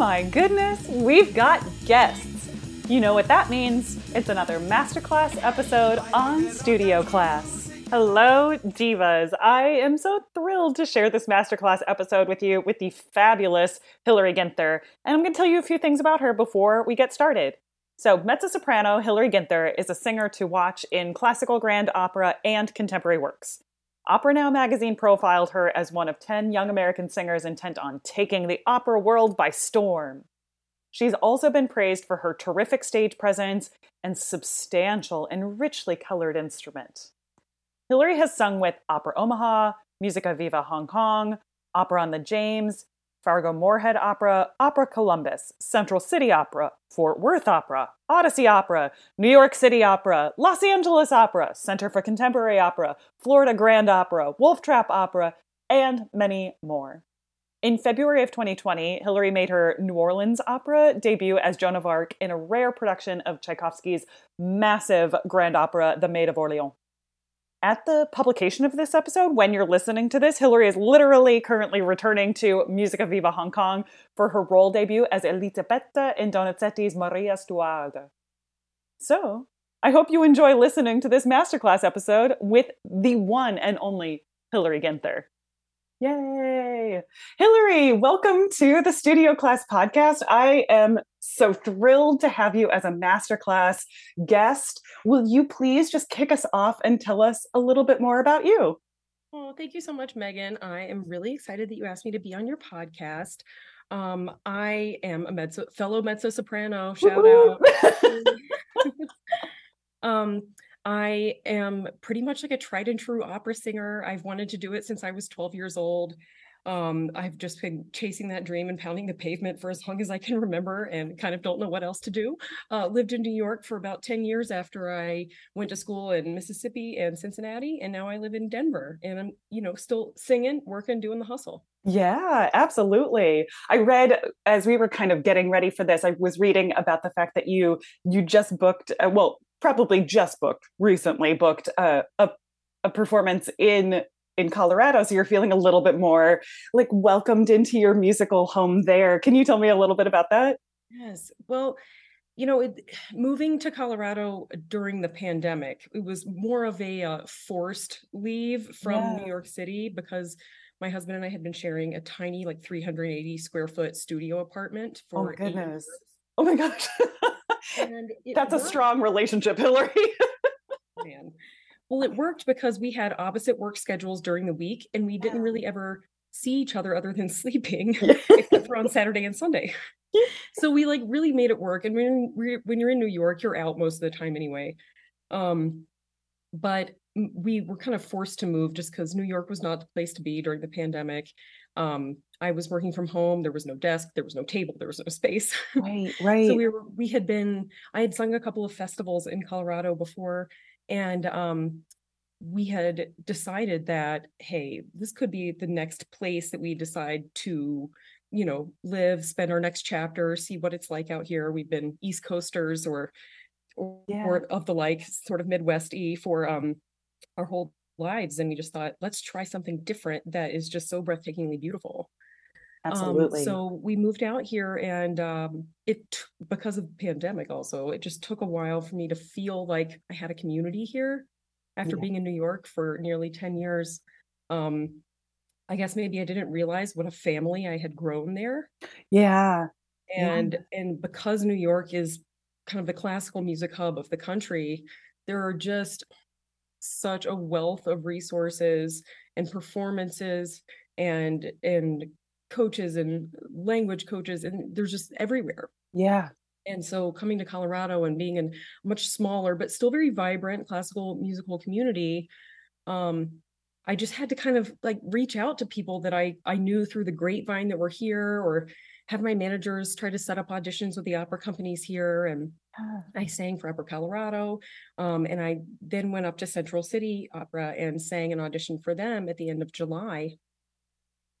my goodness, we've got guests. You know what that means. It's another masterclass episode on Studio Class. Hello, divas. I am so thrilled to share this masterclass episode with you with the fabulous Hilary Ginther. And I'm going to tell you a few things about her before we get started. So, mezzo soprano Hilary Ginther is a singer to watch in classical grand opera and contemporary works. Opera Now magazine profiled her as one of 10 young American singers intent on taking the opera world by storm. She's also been praised for her terrific stage presence and substantial and richly colored instrument. Hilary has sung with Opera Omaha, Musica Viva Hong Kong, Opera on the James, Fargo Moorhead Opera, Opera Columbus, Central City Opera, Fort Worth Opera, Odyssey Opera, New York City Opera, Los Angeles Opera, Center for Contemporary Opera, Florida Grand Opera, Wolf Trap Opera, and many more. In February of 2020, Hilary made her New Orleans opera debut as Joan of Arc in a rare production of Tchaikovsky's massive grand opera, The Maid of Orleans at the publication of this episode, when you're listening to this, Hilary is literally currently returning to Musica Viva Hong Kong for her role debut as Elisabetta in Donizetti's Maria Stuarda. So, I hope you enjoy listening to this masterclass episode with the one and only Hilary Ginther. Yay! Hilary, welcome to the Studio Class podcast. I am so thrilled to have you as a masterclass guest. Will you please just kick us off and tell us a little bit more about you? Well, thank you so much, Megan. I am really excited that you asked me to be on your podcast. Um, I am a mezzo, fellow mezzo soprano. Shout out. um, I am pretty much like a tried and true opera singer. I've wanted to do it since I was 12 years old. Um, I've just been chasing that dream and pounding the pavement for as long as I can remember and kind of don't know what else to do. Uh, lived in New York for about 10 years after I went to school in Mississippi and Cincinnati. And now I live in Denver and I'm, you know, still singing, working, doing the hustle. Yeah, absolutely. I read as we were kind of getting ready for this, I was reading about the fact that you you just booked uh, well, probably just booked recently booked a, a, a performance in in Colorado, so you're feeling a little bit more like welcomed into your musical home there. Can you tell me a little bit about that? Yes. Well, you know, it, moving to Colorado during the pandemic, it was more of a uh, forced leave from yeah. New York City because my husband and I had been sharing a tiny, like 380 square foot studio apartment oh, for. Oh goodness! Oh my gosh! and that's worked. a strong relationship, Hilary. Man. Well, it worked because we had opposite work schedules during the week and we didn't really ever see each other other than sleeping, except for on Saturday and Sunday. so we like really made it work. And when, when you're in New York, you're out most of the time anyway. Um, but we were kind of forced to move just because New York was not the place to be during the pandemic. Um, I was working from home. There was no desk. There was no table. There was no space. Right, right. so we were. We had been. I had sung a couple of festivals in Colorado before, and um, we had decided that hey, this could be the next place that we decide to, you know, live, spend our next chapter, see what it's like out here. We've been East Coasters or, or, yeah. or of the like, sort of Midwest E for um our whole lives, and we just thought let's try something different that is just so breathtakingly beautiful. Um, Absolutely. Um, so we moved out here, and um, it because of the pandemic, also it just took a while for me to feel like I had a community here. After yeah. being in New York for nearly ten years, um, I guess maybe I didn't realize what a family I had grown there. Yeah. And yeah. and because New York is kind of the classical music hub of the country, there are just such a wealth of resources and performances and and coaches and language coaches and there's just everywhere yeah and so coming to colorado and being in a much smaller but still very vibrant classical musical community um i just had to kind of like reach out to people that i i knew through the grapevine that were here or have my managers try to set up auditions with the opera companies here and I sang for Opera Colorado. Um, and I then went up to Central City Opera and sang an audition for them at the end of July.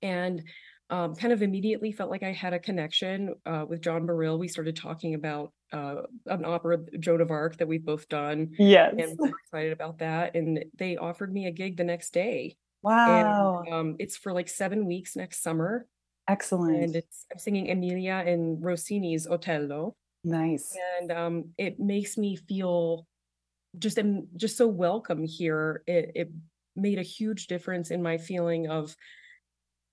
And um, kind of immediately felt like I had a connection uh, with John Baril. We started talking about uh, an opera, Joan of Arc, that we've both done. Yes. And we're excited about that. And they offered me a gig the next day. Wow. And, um, it's for like seven weeks next summer. Excellent. And it's I'm singing Emilia in Rossini's Otello. Nice. And um, it makes me feel just am just so welcome here. It it made a huge difference in my feeling of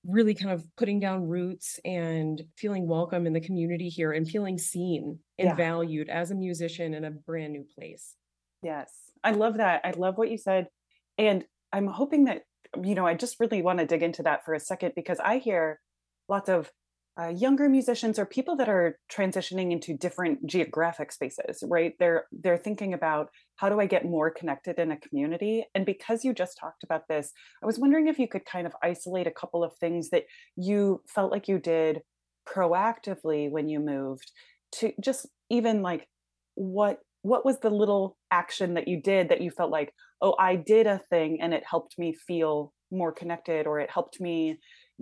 really kind of putting down roots and feeling welcome in the community here and feeling seen and Yeah. valued as a musician in a brand new place. Yes. I love that. I love what you said. And I'm hoping that, you know, I just really want to dig into that for a second because I hear lots of uh, younger musicians or people that are transitioning into different geographic spaces, right? They're they're thinking about how do I get more connected in a community? And because you just talked about this, I was wondering if you could kind of isolate a couple of things that you felt like you did proactively when you moved to just even like what what was the little action that you did that you felt like oh i did a thing and it helped me feel more connected or it helped me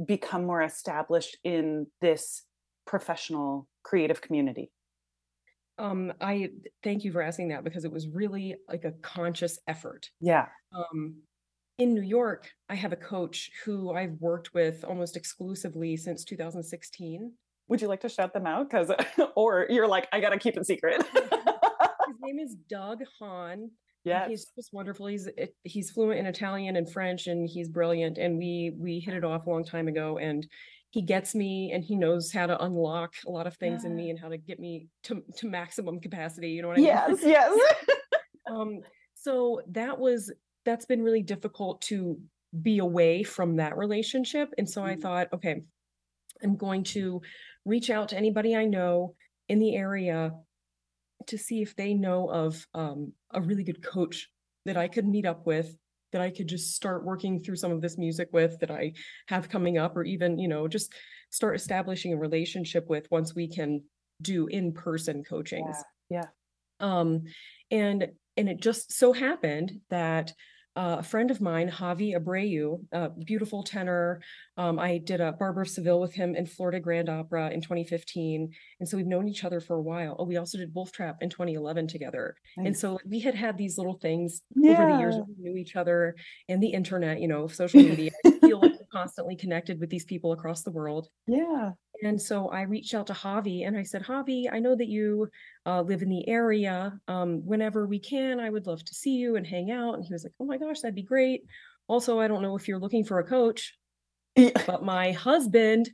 become more established in this professional creative community Um, I thank you for asking that because it was really like a conscious effort. yeah Um, in New York, I have a coach who I've worked with almost exclusively since 2016. would you like to shout them out because or you're like i gotta keep it secret His name is Doug Hahn. Yes He's just wonderful. He's he's fluent in Italian and French, and he's brilliant. And we we hit it off a long time ago. And he gets me, and he knows how to unlock a lot of things in me, and how to get me to to maximum capacity. You know what I mean? yes yes um so that was that's been really difficult to be away from that relationship and so i Mm. thought okay i'm going to reach out to anybody i know in the area to see if they know of um, a really good coach that i could meet up with that i could just start working through some of this music with that i have coming up or even you know just start establishing a relationship with once we can do in-person coachings. yeah. Um and and it just so happened that uh, a friend of mine, Javi Abreu, a beautiful tenor. Um, I did a Barber of Seville with him in Florida Grand Opera in 2015, and so we've known each other for a while. Oh, we also did Wolf Trap in 2011 together, and so we had had these little things over the years. We knew each other, and the internet, you know, social media. I feel like constantly connected with these people across the world. yeah And so I reached out to Javi and I said, Javi, I know that you uh, live in the area. Um, whenever we can, I would love to see you and hang out. And he was like, Oh my gosh, that'd be great. Also, I don't know if you're looking for a coach, but my husband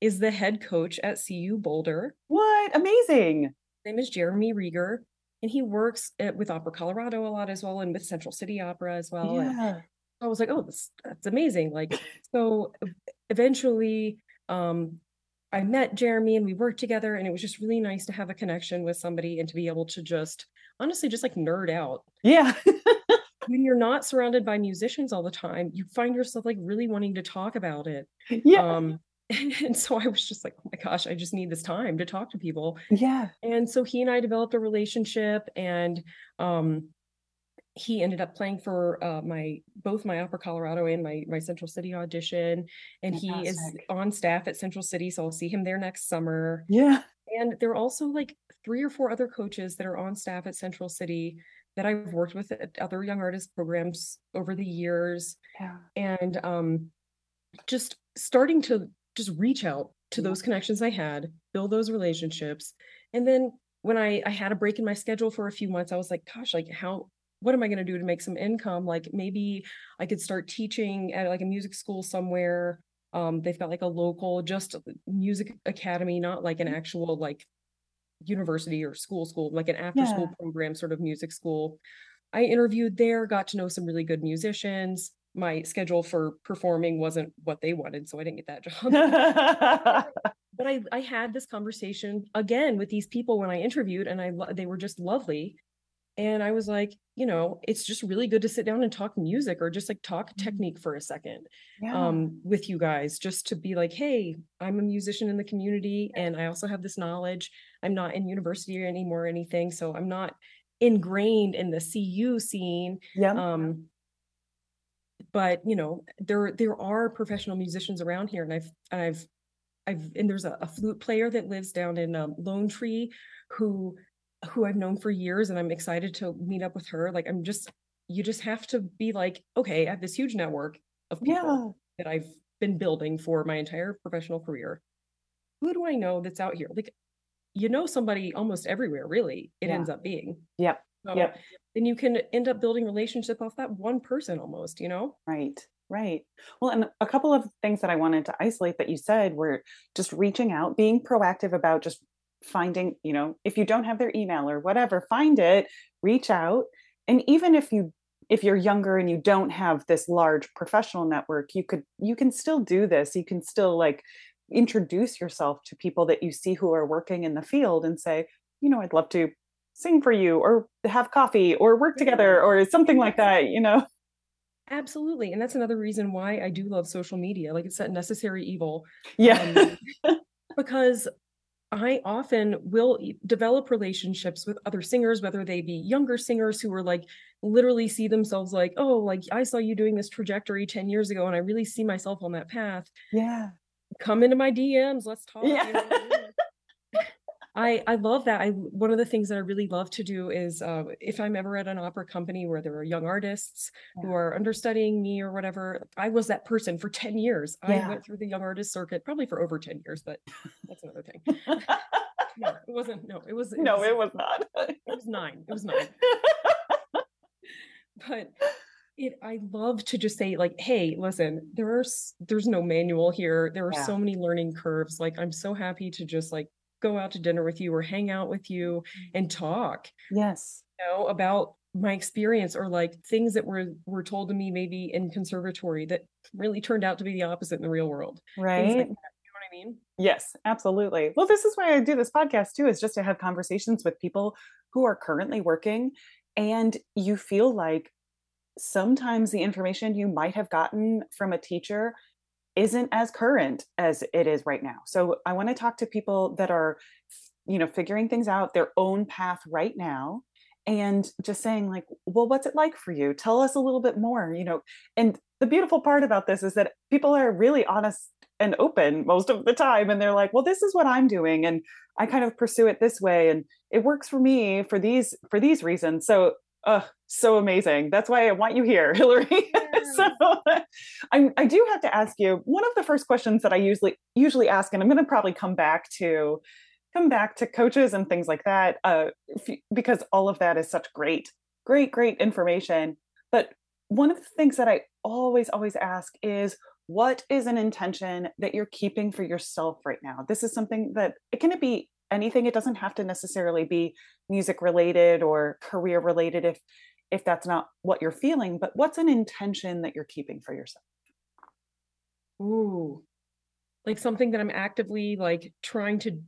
is the head coach at CU Boulder. what amazing His name is Jeremy Reger. And he works at, with Opera Colorado a lot as well, and with Central City Opera as well. And yeah I was like, oh, that's, that's amazing. Like, so eventually, um, I met Jeremy and we worked together, and it was just really nice to have a connection with somebody and to be able to just honestly just like nerd out. yeah When you're not surrounded by musicians all the time, you find yourself like really wanting to talk about it. yeah Um, and so I was just like, oh my gosh, I just need this time to talk to people. yeah And so he and I developed a relationship and um he ended up playing for uh my both my Opera Colorado and my my Central City audition and he is on staff at Central City so I'll see him there next summer. yeah And there are also like three or four other coaches that are on staff at Central City that I've worked with at other young artist programs over the years yeah and um just starting to just reach out to Yeah. those connections I had, build those relationships. And then when I I had a break in my schedule for a few months, I was like, gosh, like how what am I going to do to make some income? Like maybe I could start teaching at like a music school somewhere. Um, they've got like a local just music academy, not like an actual like university or school school, like an after school program sort of music school. I interviewed there, got to know some really good musicians. My schedule for performing wasn't what they wanted, so I didn't get that job. but I, I had this conversation again with these people when I interviewed, and I they were just lovely. And I was like, you know, it's just really good to sit down and talk music or just like talk Mhm. technique for a second yeah um, with you guys, just to be like, hey, I'm a musician in the community, and I also have this knowledge. I'm not in university anymore or anything, so I'm not ingrained in the CU scene. yeah Um, but you know, there there are professional musicians around here, and I've and I've I've and there's a, a flute player that lives down in um, Lone Tree, who who I've known for years, and I'm excited to meet up with her. Like I'm just you just have to be like, okay, I have this huge network of people yeah that I've been building for my entire professional career. Who do I know that's out here? Like, you know, somebody almost everywhere, really, it Yeah. ends up being. Yep. So Yep. then you can end up building relationship off that one person almost, you know? Right. Right. Well, and a couple of things that I wanted to isolate that you said were just reaching out, being proactive about just finding, you know, if you don't have their email or whatever, find it, reach out. And even if you if you're younger and you don't have this large professional network, you could you can still do this. You can still like introduce yourself to people that you see who are working in the field and say, you know, I'd love to sing for you or have coffee or work together or something like that, you know. Absolutely. And that's another reason why I do love social media. Like it's that necessary evil. Yeah. Um, because I often will develop relationships with other singers, whether they be younger singers who are like literally see themselves like, oh, like I saw you doing this trajectory 10 years ago and I really see myself on that path. yeah. Come into my DMs, let's talk. you Yeah. know? I I love that. I one of the things that I really love to do is uh, if I'm ever at an opera company where there are young artists who are understudying me or whatever, I was that person for 10 years. I went through the young artist circuit probably for over 10 years, but that's another thing. No, it wasn't. No, it was. no, it was not. It was nine. It was nine. But it. I love to just say like, hey, listen, there are there's no manual here. There are Yeah. so many learning curves. Like, I'm so happy to just like go out to dinner with you or hang out with you and mm. talk. yes. You know about my experience or like things that were were told to me maybe in conservatory that really turned out to be the opposite in the real world. Right. like you know what I mean? Yes, absolutely. Well, this is why I do this podcast too, is just to have conversations with people who are currently working and you feel like sometimes the information you might have gotten from a teacher isn't as current as it is right now. So I want to talk to people that are you know figuring things out their own path right now and just saying like well what's it like for you? Tell us a little bit more you know? And the beautiful part about this is that people are really honest and open most of the time and they're like well this is what i'm doing and i kind of pursue it this way and it works for me for these for these reasons. So uh so amazing. That's why i want you here hilary. So I, I do have to ask you one of the first questions that i usually usually ask and i'm going to probably come back to come back to coaches and things like that uh, you- because all of that is such great great great information. But one of the things that i always always ask is what is an intention that you're keeping for yourself right now? This is something that it can it be anything it doesn't have to necessarily be music related or career related if if that's not what you're feeling but what's an intention that you're keeping for yourself Ooh, like something that I'm actively like trying to.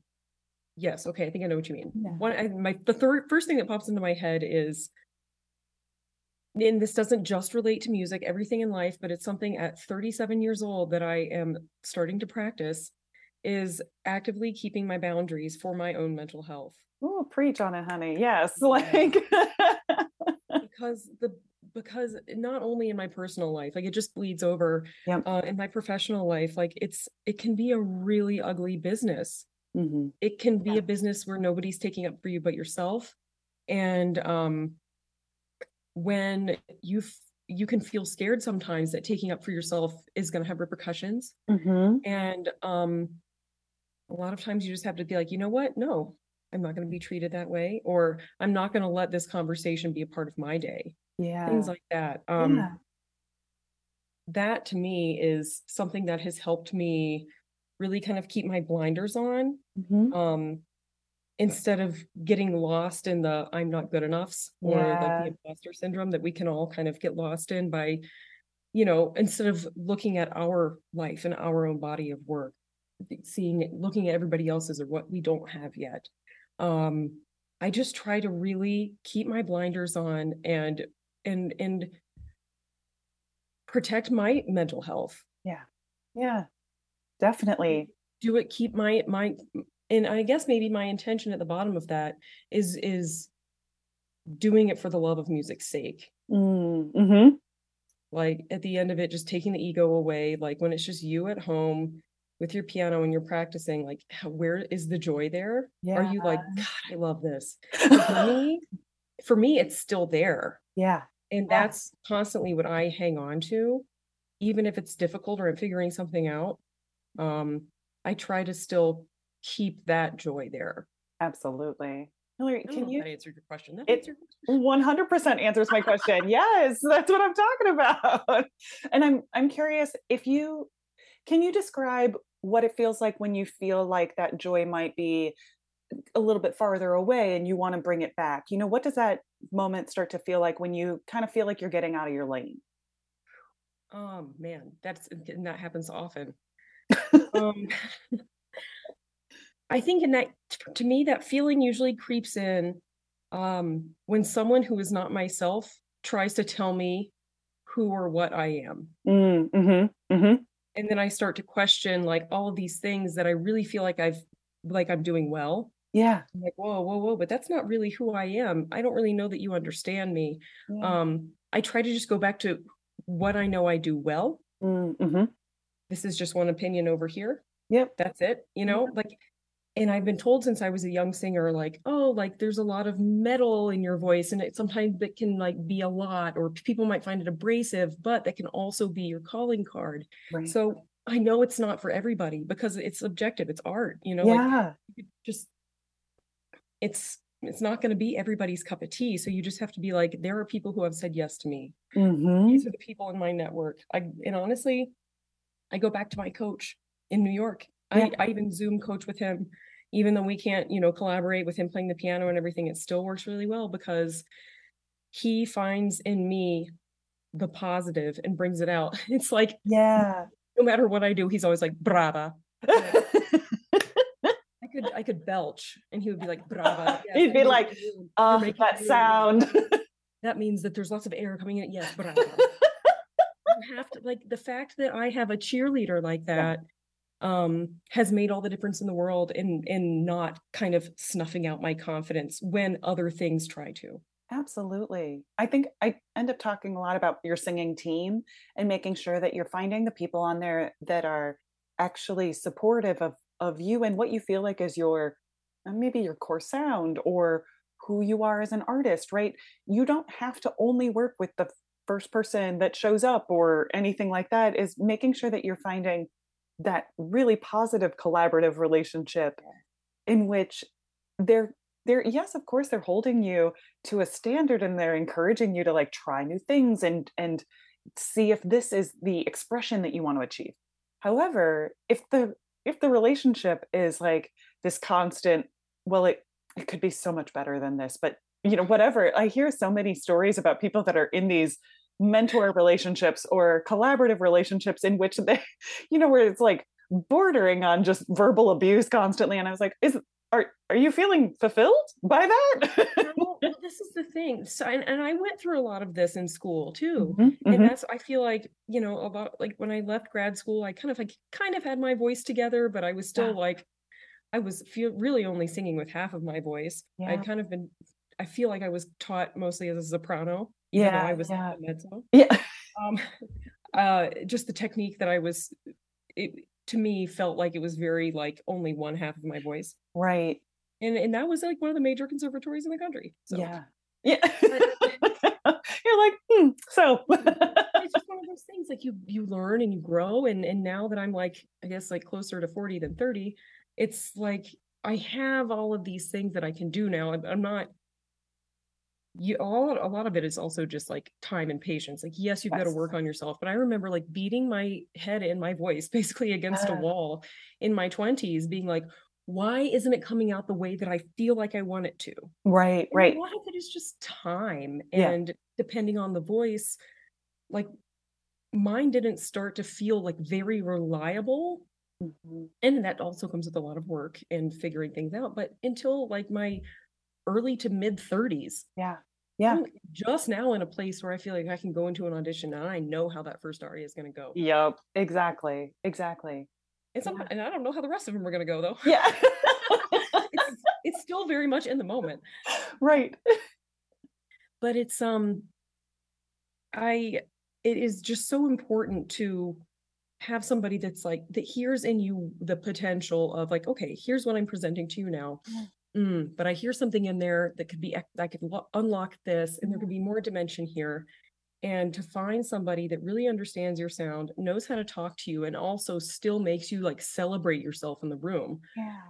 Yes, okay, I think I know what you mean. Yeah. One, I, my the third first thing that pops into my head is, and this doesn't just relate to music, everything in life, but it's something at 37 years old that I am starting to practice, is actively keeping my boundaries for my own mental health. oh preach on it honey yes like because the because not only in my personal life like it just bleeds over Yep. uh, in my professional life like it's it can be a really ugly business Mhm. it can be Yeah. a business where nobody's taking up for you but yourself and um when you f- you can feel scared sometimes that taking up for yourself is going to have repercussions Mhm. and um a lot of times you just have to be like you know what? No i'm not going to be treated that way or i'm not going to let this conversation be a part of my day yeah. things like that um. Yeah. that to me is something that has helped me really kind of keep my blinders on Mhm. um instead of getting lost in the i'm not good enoughs or like the imposter syndrome that we can all kind of get lost in by you know instead of looking at our life and our own body of work seeing looking at everybody else's or what we don't have yet. Um i just try to really keep my blinders on and and and protect my mental health. Yeah. Yeah. definitely. Do it keep my my and i guess maybe my intention at the bottom of that is is doing it for the love of music's sake. Mm, mhm. like at the end of it just taking the ego away like when it's just you at home with your piano and you're practicing like how, where is the joy there are you like god i love this for me for me it's still there yeah and Yeah. that's constantly what i hang on to even if it's difficult or I'm figuring something out, um, I try to still keep that joy there. Absolutely. Hilary, can you that answered your question? That it, answered your question. 100% answers my question. yes, that's what I'm talking about. And I'm I'm curious if you can you describe what it feels like when you feel like that joy might be a little bit farther away and you want to bring it back. You know, what does that moment start to feel like when you kind of feel like you're getting out of your lane? Oh man, that's and that happens often. um, I think in that to me that feeling usually creeps in um, when someone who is not myself tries to tell me who or what I am. Mm, mm-hmm, mm-hmm. And then I start to question like all of these things that I really feel like I've like I'm doing well. Yeah. I'm like, whoa, whoa, whoa, but that's not really who I am. I don't really know that you understand me. Yeah. Um, I try to just go back to what I know I do well. Mm-hmm. This is just one opinion over here. Yep. That's it. You know, yeah. like, and I've been told since I was a young singer, like, oh, like there's a lot of metal in your voice, and it sometimes that can like be a lot, or people might find it abrasive, but that can also be your calling card. Right. So I know it's not for everybody because it's subjective. It's art, you know. Yeah. Like, just it's it's not going to be everybody's cup of tea. So you just have to be like, there are people who have said yes to me. Mm-hmm. These are the people in my network. I and honestly, I go back to my coach in New York. Yeah. I, I even Zoom coach with him, even though we can't, you know, collaborate with him playing the piano and everything. It still works really well because he finds in me the positive and brings it out. It's like, yeah, no matter what I do, he's always like, brava. I could I could belch and he would be like brava. Yes, He'd be like, oh, that sound. that means that there's lots of air coming in. Yes, brava. you have to like the fact that I have a cheerleader like that um has made all the difference in the world in in not kind of snuffing out my confidence when other things try to. Absolutely. I think I end up talking a lot about your singing team and making sure that you're finding the people on there that are actually supportive of of you and what you feel like is your uh, maybe your core sound or who you are as an artist, right? You don't have to only work with the first person that shows up or anything like that is making sure that you're finding that really positive collaborative relationship in which they're they're yes of course they're holding you to a standard and they're encouraging you to like try new things and and see if this is the expression that you want to achieve. However if the if the relationship is like this constant well it it could be so much better than this but you know whatever i hear so many stories about people that are in these mentor relationships or collaborative relationships in which they you know where it's like bordering on just verbal abuse constantly and i was like is are are you feeling fulfilled by that well, this is the thing so and, and, i went through a lot of this in school too mm-hmm, and mm-hmm. that's i feel like you know about like when i left grad school i kind of like kind of had my voice together but i was still yeah. like i was feel really only singing with half of my voice yeah. i'd kind of been i feel like i was taught mostly as a soprano yeah i was yeah. yeah um uh just the technique that i was it, to me felt like it was very like only one half of my voice. Right. And and that was like one of the major conservatories in the country. So. Yeah. Yeah. You're like, hmm, so it's just one of those things like you you learn and you grow and and now that I'm like I guess like closer to 40 than 30, it's like I have all of these things that I can do now. I'm, I'm not you all a lot of it is also just like time and patience like yes you've yes. got to work on yourself but i remember like beating my head and my voice basically against uh. a wall in my 20s being like why isn't it coming out the way that i feel like i want it to right and right a lot of it is just time and yeah. depending on the voice like mine didn't start to feel like very reliable mm-hmm. and that also comes with a lot of work and figuring things out but until like my early to mid 30s. Yeah. Yeah. I'm just now in a place where I feel like I can go into an audition and I know how that first aria is going to go. Yep. Exactly. Exactly. And, some, yeah. and I don't know how the rest of them are going to go though. Yeah. it's, it's still very much in the moment. Right. But it's, um, I, it is just so important to have somebody that's like that hears in you the potential of like okay here's what i'm presenting to you now mm, but I hear something in there that could be that could lo- unlock this, and there could mm-hmm. be more dimension here. and to find somebody that really understands your sound knows how to talk to you and also still makes you like celebrate yourself in the room Yeah.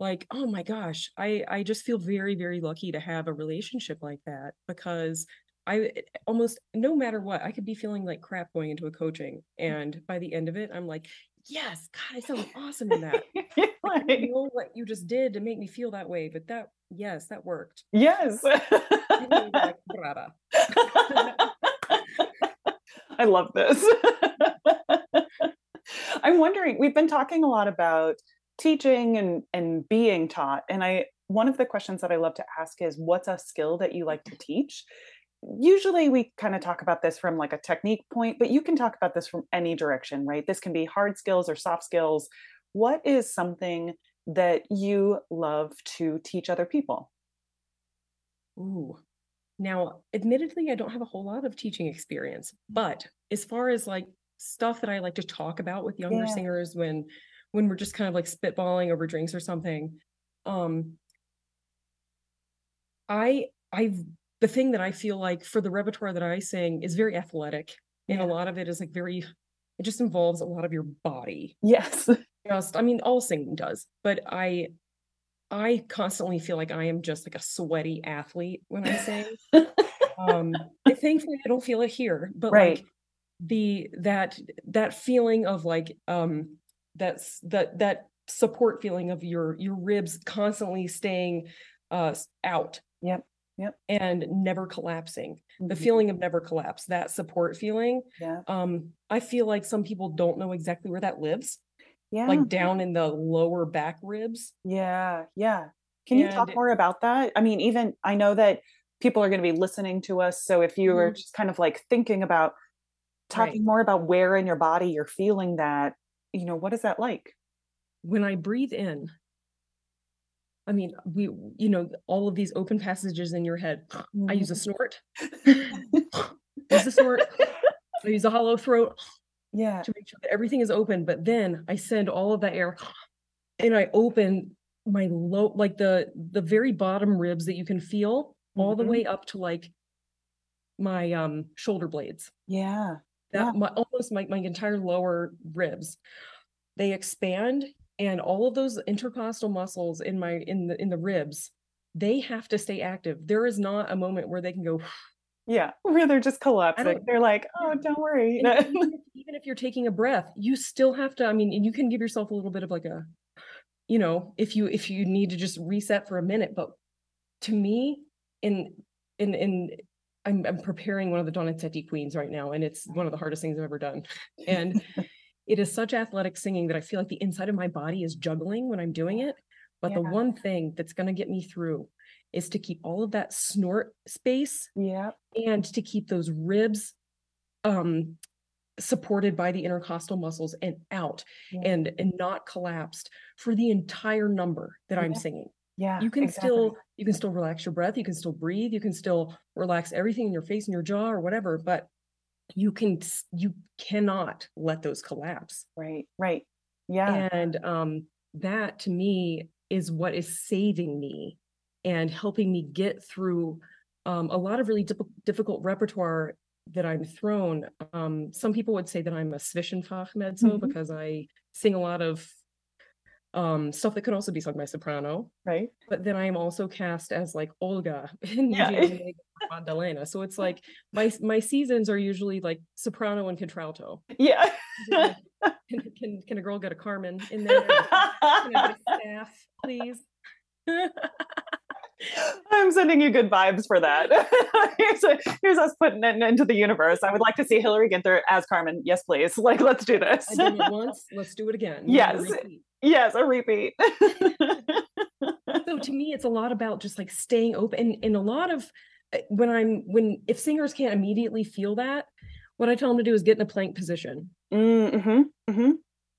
like oh my gosh i i just feel very very lucky to have a relationship like that because i eh, almost no matter what i could be feeling like crap going into a coaching mm. and by the end of it i'm like yes god i sound awesome in that I don't know what you just did to make me feel that way but that yes that worked yes. And then you're like, "Brava." I love this. I'm wondering, we've been talking a lot about teaching and and being taught and I one of the questions that I love to ask is what's a skill that you like to teach? Usually we kind of talk about this from like a technique point, but you can talk about this from any direction, right? This can be hard skills or soft skills. What is something that you love to teach other people? Ooh. Now, admittedly, I don't have a whole lot of teaching experience, but as far as like stuff that I like to talk about with younger Yeah. singers when when we're just kind of like spitballing over drinks or something, um I I've the thing that I feel like for the repertoire that I sing is very athletic and a lot of it is like very it just involves a lot of your body. Yes. Just I mean all singing does, but I I constantly feel like I am just like a sweaty athlete when I sing um thankfully i don't feel it here but Right. like the that that feeling of like um that's that that support feeling of your your ribs constantly staying uh out Yep, yep. and never collapsing the Mhm. feeling of never collapse that support feeling Yeah. um i feel like some people don't know exactly where that lives Yeah. like down in the lower back ribs Yeah, yeah. Can you talk more about that? I mean, even I know that people are going to be listening to us. So if you were Mhm. just kind of like thinking about talking more about where in your body you're feeling that, you know, what is that like? when I breathe in, I mean, we, you know, all of these open passages in your head. I use a snort. use a snort. I use a hollow throat yeah. to make sure that everything is open. But then I send all of that air and I open my low, like the the very bottom ribs that you can feel all the Mhm. way up to like my um shoulder blades. Yeah. that Yeah. my almost my, my entire lower ribs they expand and all of those intercostal muscles in my in the in the ribs they have to stay active there is not a moment where they can go Yeah. Where they're just collapsing. They're like, oh, don't worry. even, if, even if you're taking a breath you still have to i mean and you can give yourself a little bit of like a you know if you if you need to just reset for a minute but to me in in in I'm, I'm preparing one of the Donizetti queens right now, and it's one of the hardest things I've ever done. And it is such athletic singing that I feel like the inside of my body is juggling when I'm doing it. But the one thing that's going to get me through is to keep all of that snort space yeah. and to keep those ribs um supported by the intercostal muscles and out Yeah. and and not collapsed for the entire number that I'm Yeah. singing Yeah. you can exactly. still you can still relax your breath you can still breathe you can still relax everything in your face and your jaw or whatever but you can you cannot let those collapse Right. Right. Yeah. and um that to me is what is saving me and helping me get through um a lot of really dip- difficult repertoire that I'm thrown um some people would say that I'm a Zwischenfach mezzo Mhm. because I sing a lot of um stuff that could also be sung by soprano right. but then I am also cast as like Olga in Yeah. Eugene Onegin or Magdalena. So it's like my my seasons are usually like soprano and contralto. Yeah. Can, can can a girl get a Carmen in there? Can I get a staff, please? I'm sending you good vibes for that. here's, a, here's us putting it into the universe. I would like to see Hilary Ginther as Carmen. Yes, please. Like, let's do this. I did it once. Let's do it again. We have to Yes. Yes, a repeat. So to me, it's a lot about just like staying open. And, a lot of uh, when I'm when if singers can't immediately feel that, what I tell them to do is get in a plank position. mm-hmm. Mm-hmm.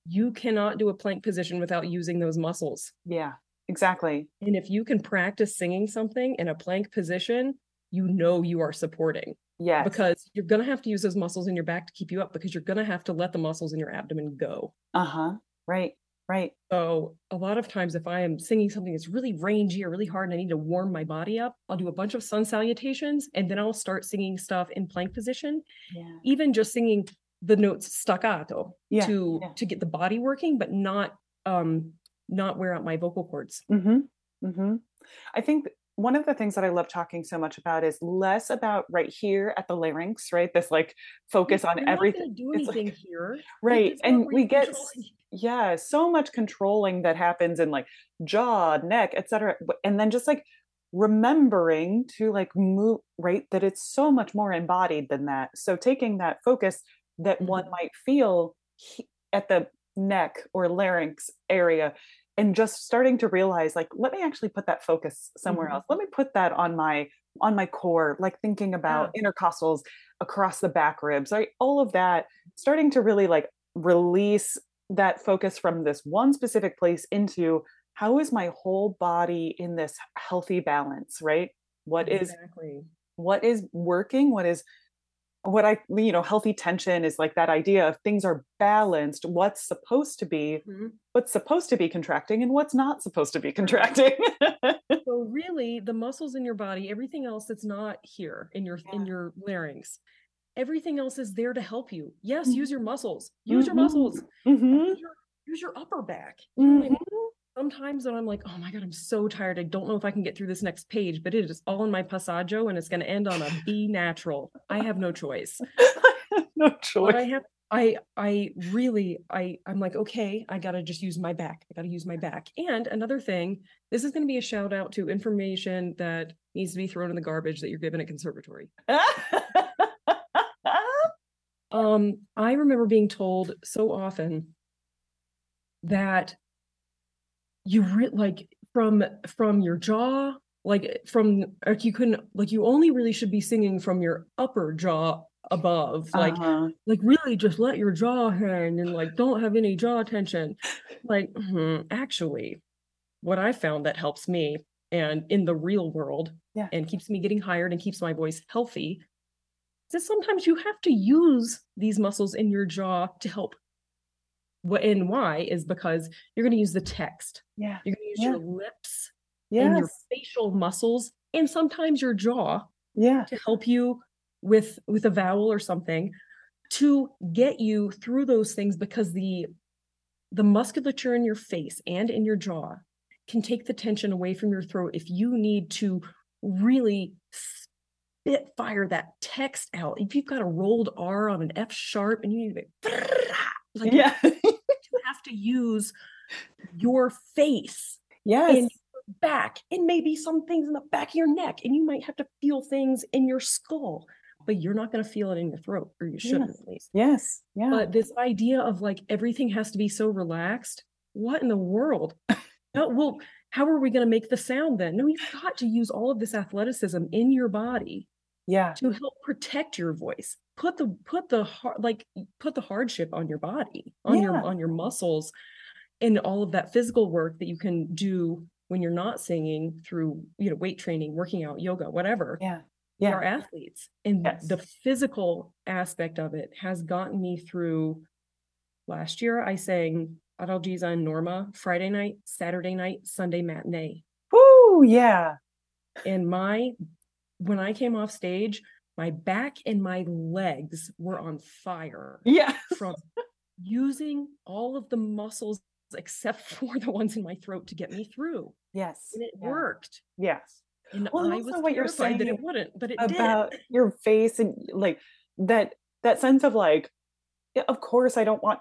You cannot do a plank position without using those muscles. Yeah, exactly. And if you can practice singing something in a plank position, you know you are supporting Yeah. because you're going to have to use those muscles in your back to keep you up because you're going to have to let the muscles in your abdomen go. uh huh. Right. Right. So a lot of times if I am singing something that's really rangy or really hard and I need to warm my body up, I'll do a bunch of sun salutations and then I'll start singing stuff in plank position. Yeah. Even just singing the notes staccato Yeah, to yeah. to get the body working, but not um not wear out my vocal cords. Mm-hmm. Mm-hmm. I think one of the things that I love talking so much about is less about right here at the larynx, right? This like focus on You're everything. do It's like- anything here. Right. And we get yeah, so much controlling that happens in like jaw, neck, etc. And then just like remembering to like move right that it's so much more embodied than that. So taking that focus that one Mhm. might feel at the neck or larynx area and just starting to realize like let me actually put that focus somewhere Mhm. else. Let me put that on my on my core like thinking about intercostals across the back ribs, right? All of that starting to really like release that focus from this one specific place into how is my whole body in this healthy balance right what is exactly. what is working what is what i you know healthy tension is like that idea of things are balanced what's supposed to be Mhm. what's supposed to be contracting and what's not supposed to be contracting So really, the muscles in your body, everything else that's not here in your in your larynx, everything else is there to help you. Yes, use your muscles. Use your Mhm. muscles. Mhm, Use your, use your upper back. You know I mean? Sometimes when I'm like, oh my god, I'm so tired. I don't know if I can get through this next page, but it is all in my passaggio and it's going to end on a B natural. I have no choice. no But choice I have I I really I I'm like okay I gotta just use my back I gotta use my back and another thing this is going to be a shout out to information that needs to be thrown in the garbage that you're given at conservatory um I remember being told so often that you re- like from from your jaw like from like you couldn't like you only really should be singing from your upper jaw above like Uh-huh. like really just let your jaw hang and like don't have any jaw tension like mhm, actually what i found that helps me and in the real world Yeah. and keeps me getting hired and keeps my voice healthy is that sometimes you have to use these muscles in your jaw to help what and why is because you're going to use the text. Yeah. You're going to use Yeah. your lips and your facial muscles and sometimes your jaw yeah. to help you with with a vowel or something to get you through those things because the the musculature in your face and in your jaw can take the tension away from your throat if you need to really spit fire that text out. If you've got a rolled r on an f sharp and you need to like yeah. you have to use your face yes. and your back and maybe some things in the back of your neck and you might have to feel things in your skull but you're not going to feel it in your throat or you shouldn't Yes. at least. Yes. Yeah. But this idea of like everything has to be so relaxed what in the world? No, well how are we going to make the sound then? No you've got to use all of this athleticism in your body yeah. to help protect your voice put the put the hard like put the hardship on your body on your on your muscles and all of that physical work that you can do when you're not singing through you know weight training working out yoga whatever. Yeah. We yeah. are athletes and Yes. the physical aspect of it has gotten me through last year i sang adalgisa and norma friday night saturday night sunday matinee. Woo, yeah. And my when i came off stage my back and my legs were on fire yeah from using all of the muscles except for the ones in my throat to get me through. Yes. And it yeah. worked. Yes. And Well, i was what you're saying that it wouldn't but it about did your face and like that that sense of like yeah, of course i don't want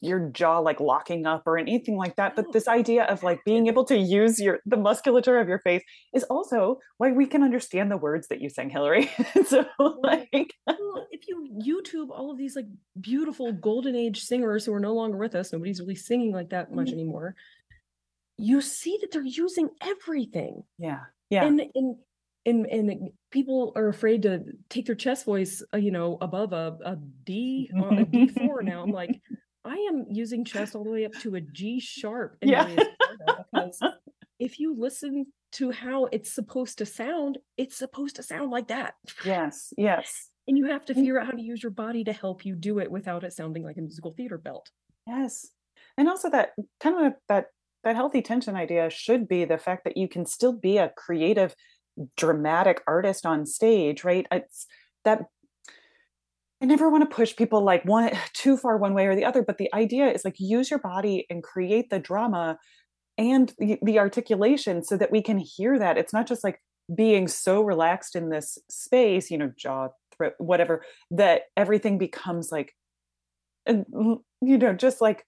your jaw like locking up or anything like that but this idea of like being able to use your the musculature of your face is also why we can understand the words that you sang hilary so like well, if you YouTube all of these like beautiful golden age singers who are no longer with us, nobody's really singing like that much Mhm. anymore. You see that they're using everything, yeah yeah and and and and people are afraid to take their chest voice, uh, you know, above a a D or a D four. now I'm like, I am using chest all the way up to a G sharp in Yeah. because if you listen to how it's supposed to sound, it's supposed to sound like that. yes yes And you have to figure out how to use your body to help you do it without it sounding like a musical theater belt. Yes. and also that kind of that that healthy tension idea should be the fact that you can still be a creative dramatic artist on stage right it's that I never want to push people like one too far one way or the other, but the idea is like use your body and create the drama and the, the articulation so that we can hear that. It's not just like being so relaxed in this space, you know, jaw, throat, whatever, that everything becomes like, you know, just like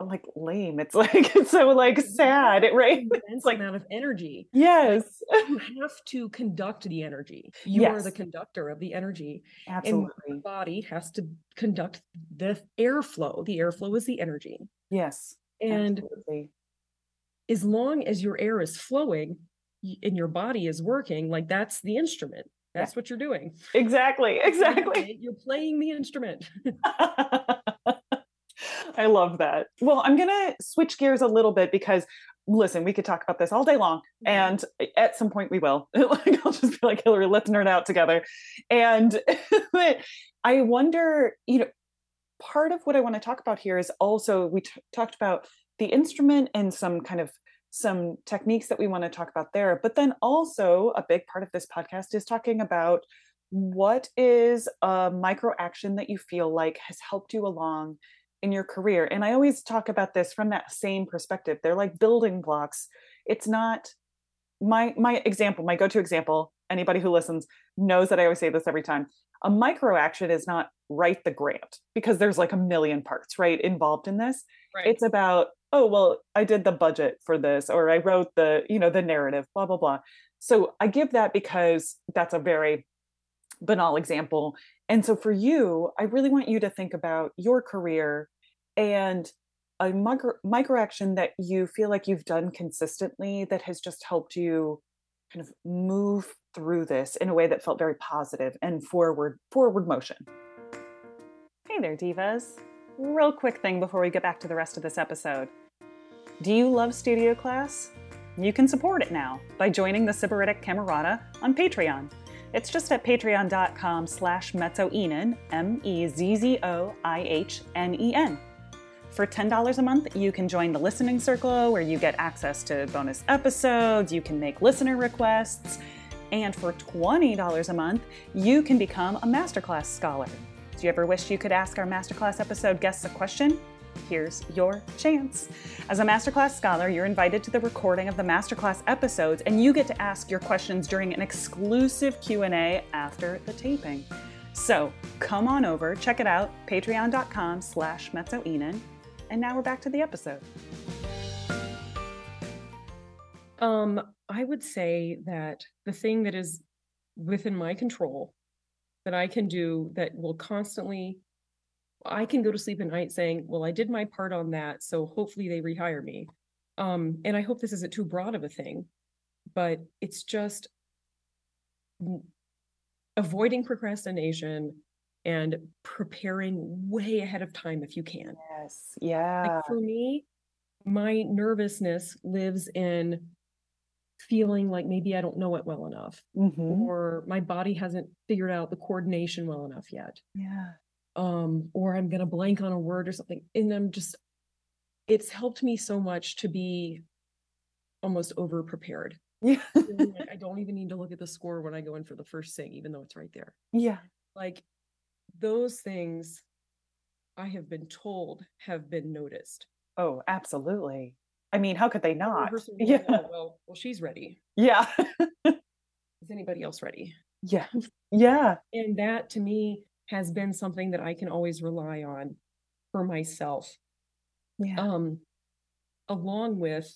like lame. It's like it's so like sad, right? It's like amount of energy. Yes. you have to conduct the energy. You yes. are the conductor of the energy. Absolutely. And the body has to conduct the airflow. The airflow is the energy. Yes. And Absolutely. as long as your air is flowing and your body is working, like that's the instrument. That's yeah. what you're doing. Exactly. Exactly. You're playing the instrument. I love that. Well, I'm going to switch gears a little bit because listen, we could talk about this all day long. Mm-hmm. And at some point we will. like I'll just be like, Hilary, let's nerd out together. And I wonder, you know, part of what I want to talk about here is also we t- talked about the instrument and some kind of some techniques that we want to talk about there. But then also a big part of this podcast is talking about what is a micro action that you feel like has helped you along in your career and i always talk about this from that same perspective. They're like building blocks. It's not my my example my go-to example anybody who listens knows that i always say this every time a micro action is not write the grant because there's like a million parts right involved in this. Right. it's about oh well i did the budget for this or i wrote the you know the narrative blah blah blah. So i give that because that's a very banal example and so for you, I really want you to think about your career and a micro, micro action that you feel like you've done consistently that has just helped you kind of move through this in a way that felt very positive and forward forward motion. Hey there divas. Real quick thing before we get back to the rest of this episode. Do you love studio class? You can support it now by joining the Sybaritic Camerata on Patreon. It's just at patreon.com slash mezzoihnen, M-E-Z-Z-O-I-H-N-E-N. For $10 a month, you can join the listening circle where you get access to bonus episodes, you can make listener requests, and for $20 a month, you can become a masterclass scholar. Do you ever wish you could ask our masterclass episode guests a question? Here's your chance. As a Masterclass Scholar, you're invited to the recording of the Masterclass episodes and you get to ask your questions during an exclusive Q&A after the taping. So come on over, check it out, patreon.com slash mezzoihnen. And now we're back to the episode. Um, I would say that the thing that is within my control that I can do that will constantly I can go to sleep at night saying, well, I did my part on that. So hopefully they rehire me. Um, and I hope this isn't too broad of a thing, but it's just avoiding procrastination and preparing way ahead of time if you can. Yes. Yeah. Like for me, my nervousness lives in feeling like maybe I don't know it well enough mm-hmm. or my body hasn't figured out the coordination well enough yet. Yeah um, or I'm going to blank on a word or something. And I'm just, it's helped me so much to be almost over prepared. Yeah. I don't even need to look at the score when I go in for the first sing, even though it's right there. Yeah. Like those things I have been told have been noticed. Oh, absolutely. I mean, how could they not? Yeah. Oh, well, well, she's ready. Yeah. Is anybody else ready? Yeah. Yeah. And that to me has been something that I can always rely on for myself. Yeah. Um, along with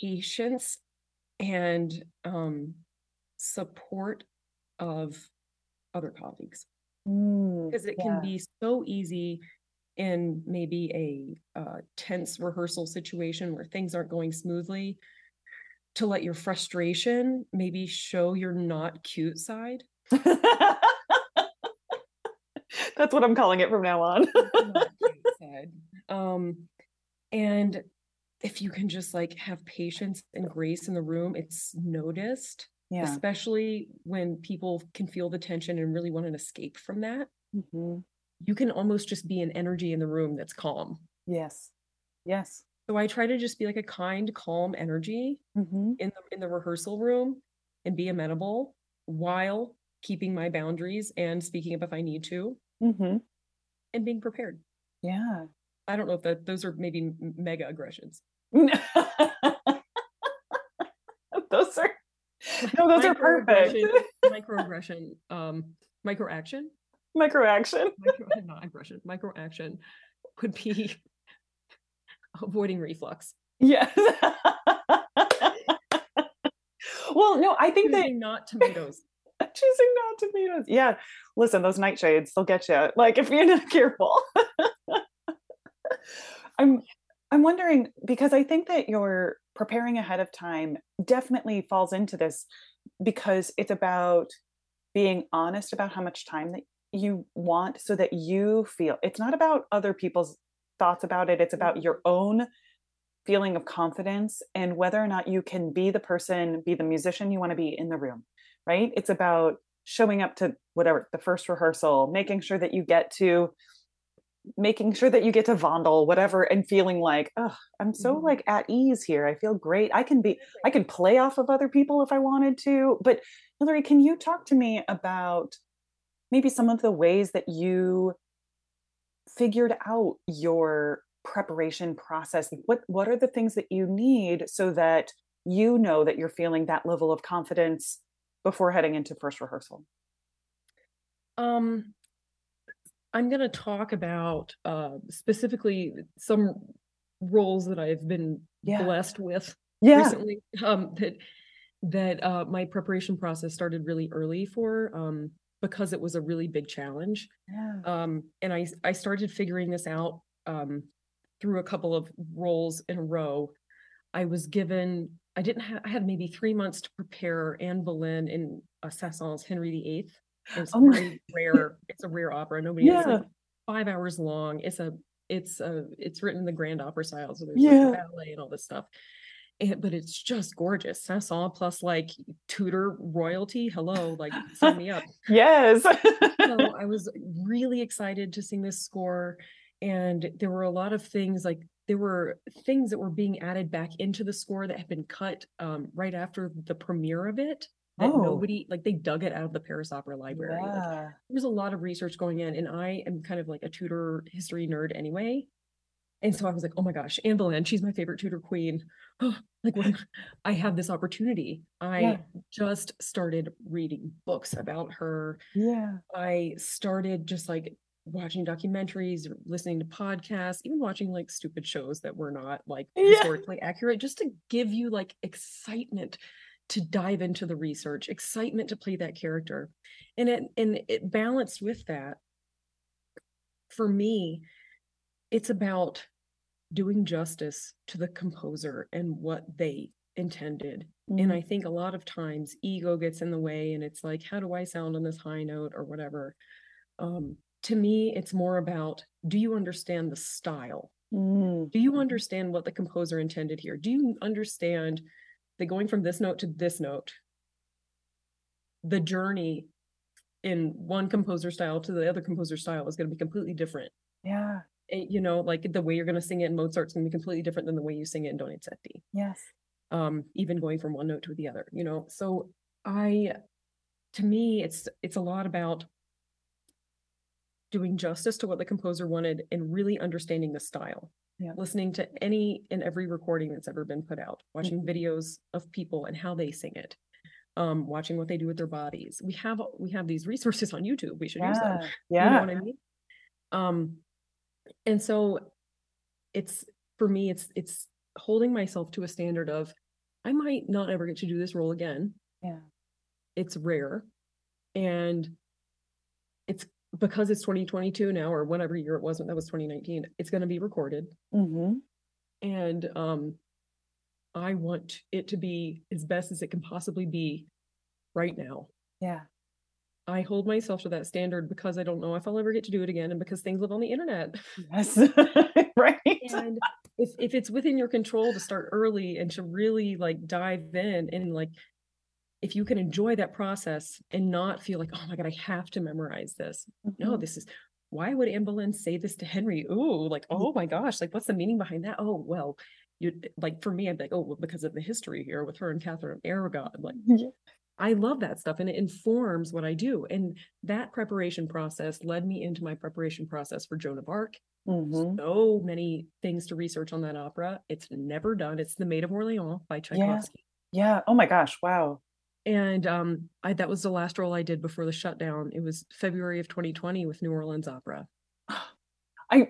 patience and um, support of other colleagues. Because mm, it yeah. can be so easy in maybe a uh, tense rehearsal situation where things aren't going smoothly to let your frustration maybe show your not cute side. That's what I'm calling it from now on. um, and if you can just like have patience and grace in the room, it's noticed. Yeah. Especially when people can feel the tension and really want an escape from that. Mm-hmm. you can almost just be an energy in the room that's calm. Yes. Yes. So I try to just be like a kind, calm energy Mm-hmm. in the in the rehearsal room and be amenable while keeping my boundaries and speaking up if I need to Mm-hmm. and being prepared. Yeah. I don't know if that those are maybe mega aggressions. those are no, those are perfect. Microaggression- um, microaction, Micro action. micro, not aggression, microaction would be avoiding reflux. Yes. well, no, I think that Choosing not tomatoes. Choosing not tomatoes. Yeah. Listen, those nightshades, they'll get you. Like if you're not careful. I'm I'm wondering because I think that your preparing ahead of time definitely falls into this because it's about being honest about how much time that you want so that you feel it's not about other people's thoughts about it it's mm-hmm. about your own feeling of confidence and whether or not you can be the person be the musician you want to be in the room right it's about showing up to whatever the first rehearsal making sure that you get to making sure that you get to Wandel, whatever, and feeling like, oh, I'm so Mhm. like at ease here. I feel great. I can be, I can play off of other people if I wanted to. But Hilary, can you talk to me about maybe some of the ways that you figured out your preparation process? What what are the things that you need so that you know that you're feeling that level of confidence before heading into first rehearsal? Um, I'm going to talk about uh, specifically some roles that I've been Yeah. blessed with Yeah. recently. Um, that that uh, my preparation process started really early for um, because it was a really big challenge. Yeah. Um, and I I started figuring this out um, through a couple of roles in a row. I was given I didn't have I had maybe three months to prepare Anne Boleyn in uh, Saint-Saëns Henry VIII. It's Oh very rare. It's a rare opera. Nobody. Yeah. like five hours long. It's a. It's a. It's written in the grand opera style, so there's Yeah. like ballet and all this stuff. And, but it's just gorgeous. Saint-Saëns plus like Tudor royalty. Hello, like sign me up. Yes. So I was really excited to sing this score, and there were a lot of things like there were things that were being added back into the score that had been cut um, right after the premiere of it that Oh. nobody like they dug it out of the Paris Opera Library. Like, Yeah. there's a lot of research going in, and I am kind of like a Tudor history nerd anyway. And so I was like, oh my gosh, Anne Boleyn, she's my favorite Tudor queen. Oh, like when I have this opportunity. I Yeah. just started reading books about her. Yeah. I started just like watching documentaries, or listening to podcasts, even watching like stupid shows that were not like Yeah. historically accurate, just to give you like excitement to dive into the research, excitement to play that character. And it and it balanced with that. For me, it's about doing justice to the composer and what they intended. And I think a lot of times ego gets in the way and it's like, how do I sound on this high note or whatever? Um, to me, it's more about do you understand the style? Mm. Do you understand what the composer intended here? Do you understand that going from this note to this note, the journey in one composer style to the other composer style is going to be completely different? Yeah. Eh, You know, like the way you're going to sing it in Mozart's going to be completely different than the way you sing it in Donizetti Yes. um even going from one note to the other you know so i to me it's it's a lot about doing justice to what the composer wanted and really understanding the style Yeah. listening to any and every recording that's ever been put out watching Mhm. videos of people and how they sing it um watching what they do with their bodies we have we have these resources on youtube we should use them Yeah. you know what I mean? Um, and so it's for me, it's it's holding myself to a standard of I might not ever get to do this role again. Yeah. It's rare. And because it's 2022 now, or whatever year it was when that was 2019, it's gonna be recorded. hmm And um I want it to be as best as it can possibly be right now. Yeah. I hold myself to that standard because I don't know if I'll ever get to do it again and because things live on the internet. Yes. right. and if, if it's within your control to start early and to really like dive in and like if you can enjoy that process and not feel like oh my god i have to memorize this no Mhm. this is why would Anne Boleyn say this to Henry? Ooh, like, oh my gosh, like what's the meaning behind that? Oh, well, you like for me, I'm like, oh, well, because of the history here with her and Catherine of Aragon. Like, Yeah. I love that stuff and it informs what I do. And that preparation process led me into my preparation process for Joan of Arc. Mhm. So many things to research on that opera. It's never done. It's The Maid of Orleans by Tchaikovsky. Yeah. Yeah. Oh my gosh. Wow. And um, I that was the last role I did before the shutdown. It was February of 2020 with New Orleans Opera. I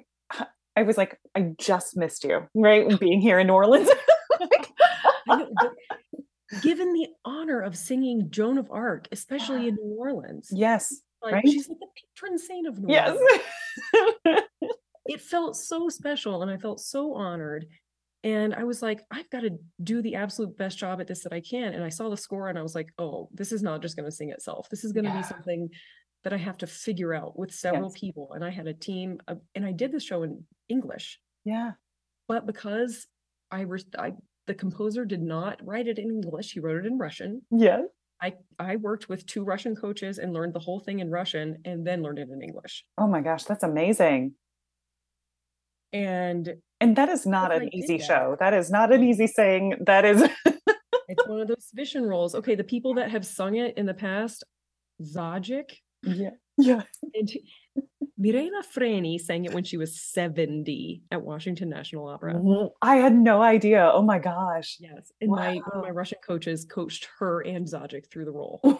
I was like, I just missed you, right? Being here in New Orleans. Know, given the honor of singing Joan of Arc, especially in New Orleans, yes. like right? she's like the patron saint of New Yes. Orleans. It felt so special, and I felt so honored. And I was like, I've got to do the absolute best job at this that I can. And I saw the score, and I was like, oh, this is not just going to sing itself. This is going to Yeah. be something that I have to figure out with several Yes. people. And I had a team, of, and I did the show in English. yeah. but because I, res- I the composer did not write it in English, he wrote it in Russian. Yeah. I I worked with two Russian coaches and learned the whole thing in Russian and then learned it in English. Oh my gosh, that's amazing. And And that is not an easy that. show. That is not an easy saying. That is it's one of those vision roles. Okay, the people that have sung it in the past, Zajick Yeah. Yeah. and Mirella Freni sang it when she was 70 at Washington National Opera. I had no idea. Oh my gosh. Yes. And my one of my Russian coaches coached her and Zajick through the role. So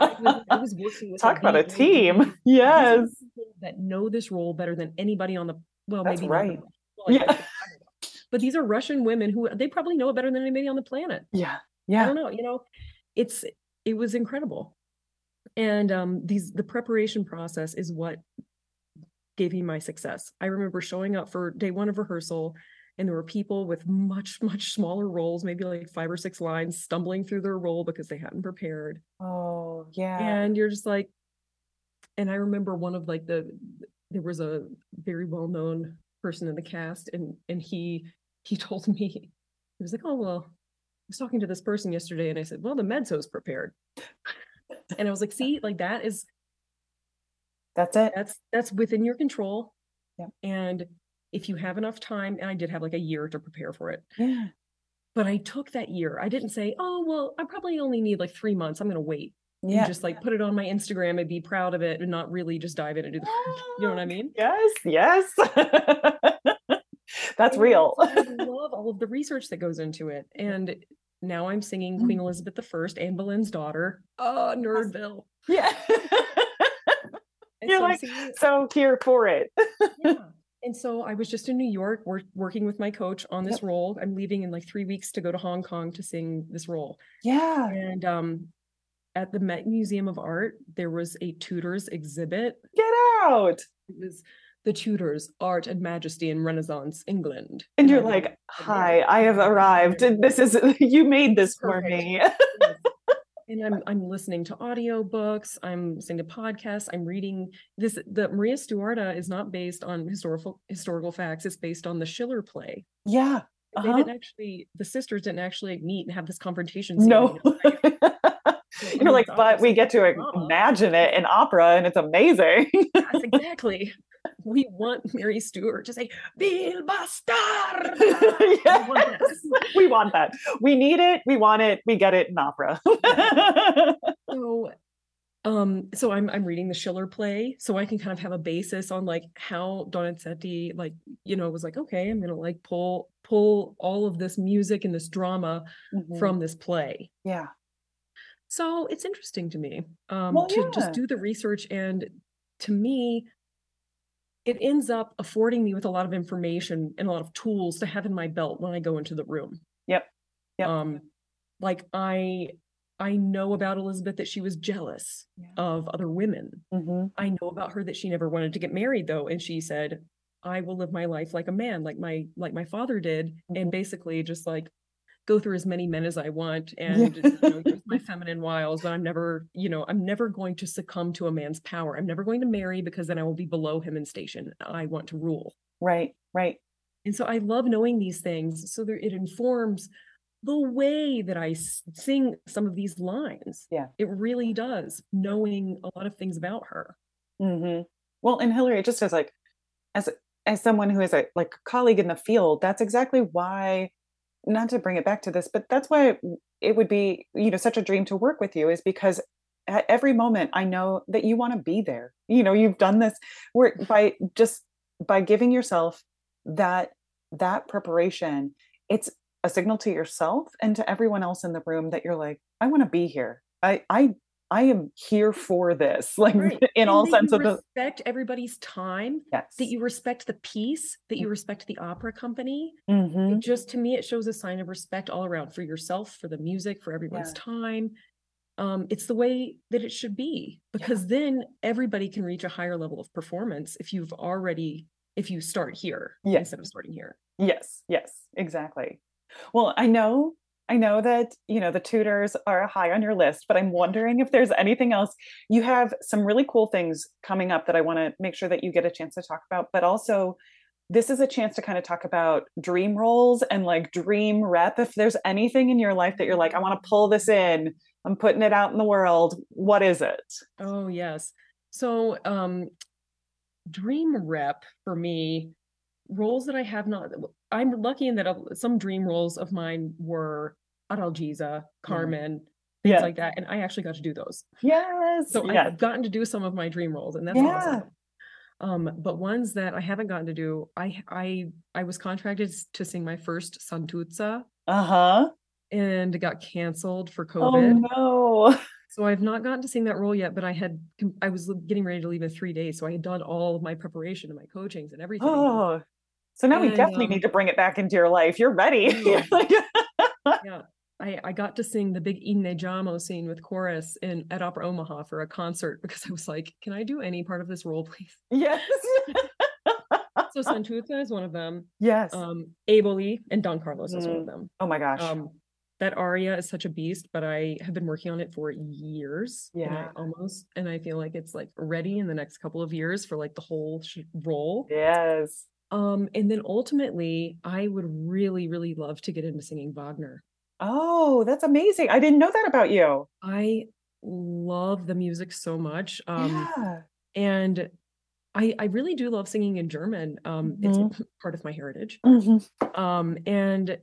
I was, I was working with Talk about a team. Yes. that know this role better than anybody on the well, That's maybe right. Well, I Yeah. guess, I don't know. But these are Russian women who they probably know it better than anybody on the planet. Yeah. Yeah. I don't know, you know, it's it was incredible. And um these the preparation process is what gave me my success. I remember showing up for day one of rehearsal and there were people with much much smaller roles, maybe like five or six lines stumbling through their role because they hadn't prepared. Oh, yeah. And you're just like and I remember one of like the there was a very well-known person in the cast and and he he told me he was like, "Oh, well, I was talking to this person yesterday and I said, "Well, the mezzo's prepared." And I was like, "See, like that is That's it. that's that's within your control." Yeah. And if you have enough time, and I did have like a year to prepare for it, Yeah. but I took that year. I didn't say, "Oh, well, I probably only need like 3 months. I'm going to wait." Yeah. And just like put it on my Instagram and be proud of it and not really just dive in and do the you know what I mean? Yes. Yes. That's And real. I love all of the research that goes into it. And now I'm singing. Queen Elizabeth I, Anne Boleyn's daughter. Oh, Nerdville. Yeah. You're so like, so here for it. yeah. And so I was just in New York wor- working with my coach on this role. I'm leaving in like three weeks to go to Hong Kong to sing this role. Yeah. And um, at the Met Museum of Art, there was a Tudors exhibit. Get out. It was the Tudors, Art and Majesty in Renaissance England. And you're like, hi, I have arrived. This is, you made this for me. And I'm I'm listening to audiobooks, I'm listening to podcasts, I'm reading this the Maria Stuarda is not based on historical historical facts, it's based on the Schiller play. Yeah. They Uh-huh. didn't actually the sisters didn't actually meet and have this confrontation. scene No. in it. So, I You're like, but we get to drama. imagine it in opera and it's amazing. Yes, exactly. We want Mary Stuart to say, Vil bastarda. Yes. we want that. We need it. We want it. We get it in opera. so um so i'm i'm reading the schiller play so i can kind of have a basis on like how donizetti like you know was like okay i'm gonna like pull pull all of this music and this drama Mhm. from this play yeah. So it's interesting to me um Well, to yeah. just do the research and to me it ends up affording me with a lot of information and a lot of tools to have in my belt when i go into the room Yep. Yep. um like i i know about elizabeth that she was jealous Yeah. of other women Mhm. i know about her that she never wanted to get married though and she said i will live my life like a man like my like my father did Mhm. and basically just like go through as many men as i want and you know, use my feminine wiles but i'm never you know i'm never going to succumb to a man's power i'm never going to marry because then i will be below him in station i want to rule Right. Right. and so I love knowing these things so that it informs the way that I sing some of these lines. Yeah. It really does, knowing a lot of things about her. Mm-hmm. well and hilary just as like as as someone who is a like colleague in the field that's exactly why not to bring it back to this but that's why it would be you know such a dream to work with you is because at every moment i know that you want to be there. You know you've done this. Work by just by giving yourself that that preparation it's a signal to yourself and to everyone else in the room that you're like i want to be here. I i I am here for this, like right. in and all sense of the respect everybody's time. Yes. That you respect the piece, that you respect the opera company. Mm-hmm. just to me, it shows a sign of respect all around for yourself, for the music, for everyone's yeah. time. Um, it's the way that it should be because yeah. then everybody can reach a higher level of performance if you've already if you start here yes. instead of starting here. Yes, yes, exactly. Well, I know I know that, you know, the Tudors are high on your list, but I'm wondering if there's anything else. You have some really cool things coming up that I want to make sure that you get a chance to talk about, but also this is a chance to kind of talk about dream roles and like dream rep. If there's anything in your life that you're like, I want to pull this in, I'm putting it out in the world, what is it? Oh, yes. So, um, dream rep for me, roles that I have not, I'm lucky in that some dream roles of mine were Adalgisa, Carmen, things yeah. like that. And I actually got to do those. Yes. So. I've gotten to do some of my dream roles, and that's yeah. awesome. Um, but ones that I haven't gotten to do, I I I was contracted to sing my first Santuzza. Uh-huh. And got canceled for COVID. Oh no. So I've not gotten to sing that role yet, but I had I was getting ready to leave in three days. So I had done all of my preparation and my coachings and everything. Oh. So now and, we definitely um, need to bring it back into your life. You're ready. yeah. I, I got to sing the big Inneggiamo scene with chorus in at Opera Omaha for a concert because I was like, can I do any part of this role, please? Yes. so Santuzza is one of them. Yes. Um, and Don Carlos mm. is one of mm. them. Oh my gosh. Um, that aria is such a beast, but I have been working on it for years. Yeah. And almost, and I feel like it's like ready in the next couple of years for like the whole sh- role. Yes. Um, and then ultimately, I would really, really love to get into singing Wagner. Oh, that's amazing. I didn't know that about you. I love the music so much. Um, yeah. And I, I really do love singing in German. Um, mm-hmm. It's part of my heritage. Mm-hmm. Um, and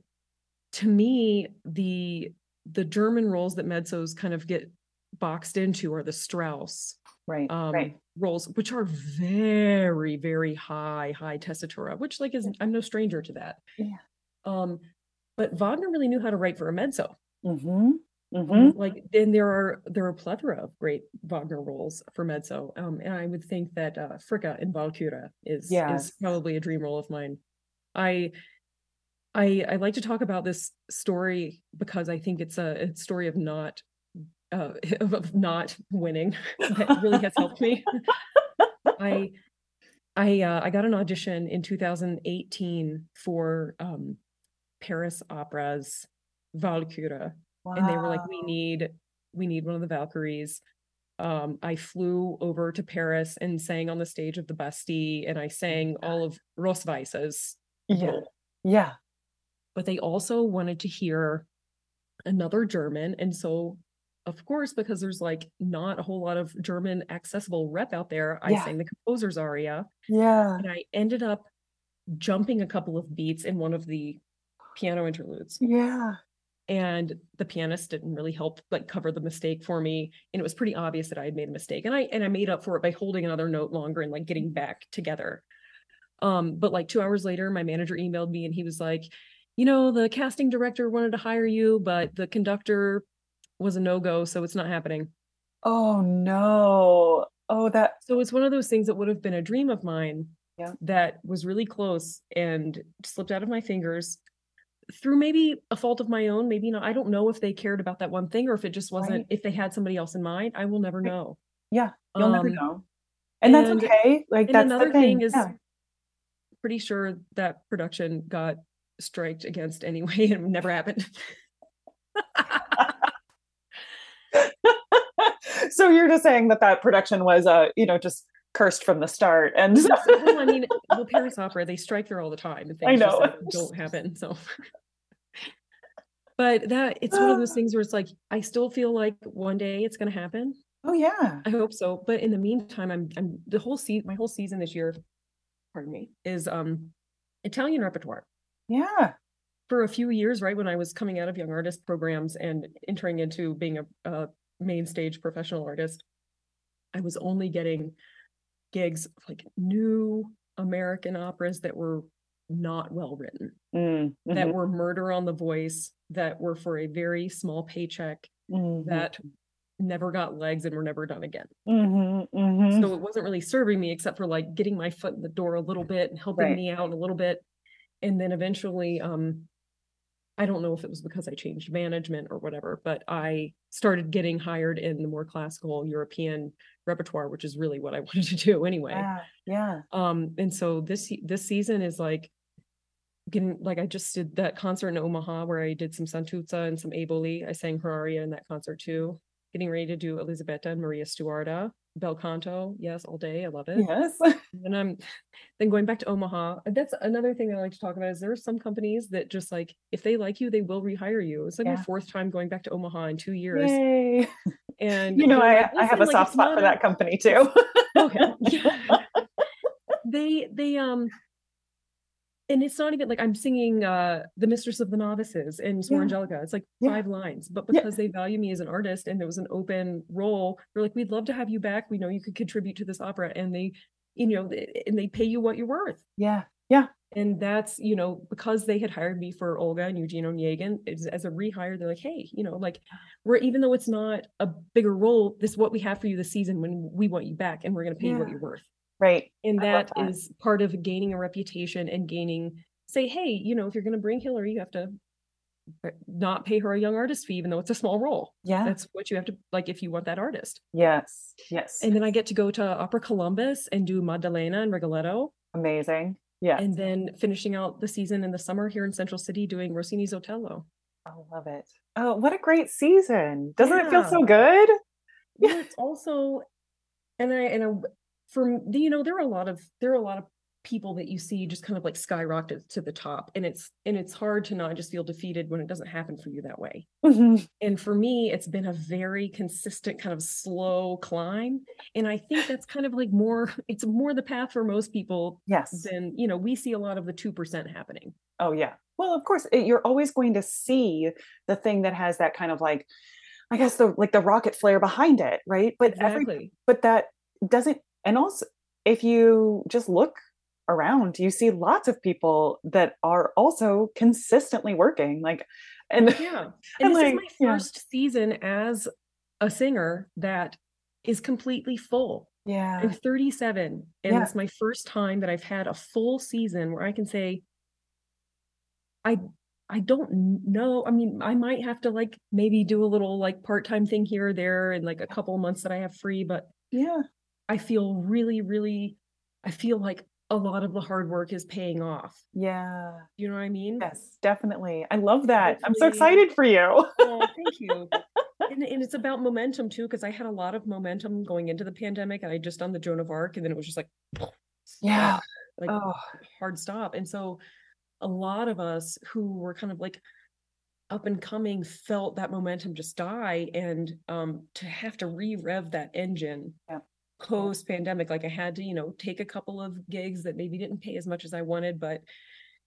to me, the the German roles that mezzos kind of get boxed into are the Strauss right, um, right. roles, which are very, very high, high tessitura, which like is I'm no stranger to that. Yeah. Um, but Wagner really knew how to write for a mezzo. Mm-hmm. Mm-hmm. Like, then there are there are a plethora of great Wagner roles for mezzo, um, and I would think that uh, Fricka in Walküre is is probably a dream role of mine. I I I like to talk about this story because I think it's a, a story of not uh, of not winning that really has helped me. I I uh, I got an audition in 2018 for um, Paris Opera's Walküre, wow. and they were like, "We need, we need one of the Valkyries." Um, I flew over to Paris and sang on the stage of the Bastille, and I sang all of Rossweisse's. Yeah, role. yeah. But they also wanted to hear another German, and so of course, because there's like not a whole lot of German accessible rep out there, I yeah. sang the composer's aria. Yeah. And I ended up jumping a couple of beats in one of the piano interludes. Yeah. And the pianist didn't really help like cover the mistake for me. And it was pretty obvious that I had made a mistake. And I and I made up for it by holding another note longer and like getting back together. Um, but like two hours later, my manager emailed me and he was like, you know, the casting director wanted to hire you, but the conductor was a no-go, so it's not happening. Oh no. Oh, that so it's one of those things that would have been a dream of mine yeah. that was really close and slipped out of my fingers through maybe a fault of my own, maybe not. I don't know if they cared about that one thing or if it just wasn't, right. if they had somebody else in mind. I will never know. Yeah, you'll um, never know. And, and, that's okay. Like that's another thing. thing is yeah. pretty sure that production got striked against anyway and never happened. so you're just saying that that production was uh you know just cursed from the start. And well, I mean, the Paris Opera, they strike there all the time, and things I know like don't happen. So, but that it's one of those things where it's like I still feel like one day it's going to happen. Oh yeah. I hope so. But in the meantime, I'm I'm the whole season my whole season this year, pardon me, is um Italian repertoire. Yeah. For a few years, right when I was coming out of young artist programs and entering into being a, a main stage professional artist, I was only getting gigs like new American operas that were not well written, Mm, that mhm, were murder on the voice, that were for a very small paycheck, mhm, that never got legs and were never done again. mhm, mhm. So it wasn't really serving me except for like getting my foot in the door a little bit and helping Right. me out a little bit. And then eventually, um, I don't know if it was because I changed management or whatever, but I started getting hired in the more classical European repertoire, which is really what I wanted to do anyway. Yeah. Yeah. Um, and so this this season is like getting like I just did that concert in Omaha where I did some Santuzza and some Eboli. I sang her aria in that concert too. Getting ready to do Elisabetta and Maria Stuarda, bel canto, yes, all day. I love it. Yes. And I'm then going back to Omaha. That's another thing that I like to talk about is there are some companies that just like if they like you, they will rehire you. It's like Yeah. my fourth time going back to Omaha in two years. Yay. And You know, I, like, I have a like, soft spot for a- that company too. okay yeah. they they um and it's not even like i'm singing uh the mistress of the novices in Suor Yeah. angelica it's like Yeah. five lines but Yeah. because they value me as an artist and there was an open role they're like we'd love to have you back we know you could contribute to this opera and they you know and they pay you what you're worth yeah. Yeah. And that's you know because they had hired me for olga and eugene onegin as, as a rehire they're like hey you know like we're even though it's not a bigger role this is what we have for you this season when we want you back and we're going to pay you what you're worth Right. and love that is part of gaining a reputation and gaining say hey you know if you're going to bring hilary you have to not pay her a young artist fee even though it's a small role Yeah. that's what you have to like if you want that artist yes. Yes. and then i get to go to opera columbus and do maddalena and rigoletto Amazing. Yeah. and then finishing out the season in the summer here in central city doing rossini's otello I love it. Oh, what a great season. Doesn't it feel so good? but it's also and i and I, for you know there are a lot of there are a lot of people that you see just kind of like skyrocket to the top and it's and it's hard to not just feel defeated when it doesn't happen for you that way Mhm. and for me it's been a very consistent kind of slow climb and i think that's kind of like more it's more the path for most people Yes. than you know we see a lot of the 2% happening Oh yeah. Well, of course, it- you're always going to see the thing that has that kind of like, I guess the like the rocket flare behind it, right? But every but that doesn't. And also, if you just look around, you see lots of people that are also consistently working. Like, and yeah And, and, this like, is my yeah. first season as a singer that is completely full yeah, i'm 37 and Yeah. it's my first time that i've had a full season where i can say i i don't know i mean i might have to like maybe do a little like part-time thing here or there and like a couple months that i have free but yeah, i feel really really i feel like a lot of the hard work is paying off yeah. you know what i mean Yes, definitely. I love that. I'm so excited for you. Oh, thank you. and, and it's about momentum too, because I had a lot of momentum going into the pandemic, and I just done the Joan of Arc, and then it was just like, Yeah. like Oh, hard stop. And so, a lot of us who were kind of like up and coming felt that momentum just die, and um, to have to re-rev that engine Yeah. Post pandemic, like I had to, you know, take a couple of gigs that maybe didn't pay as much as I wanted, but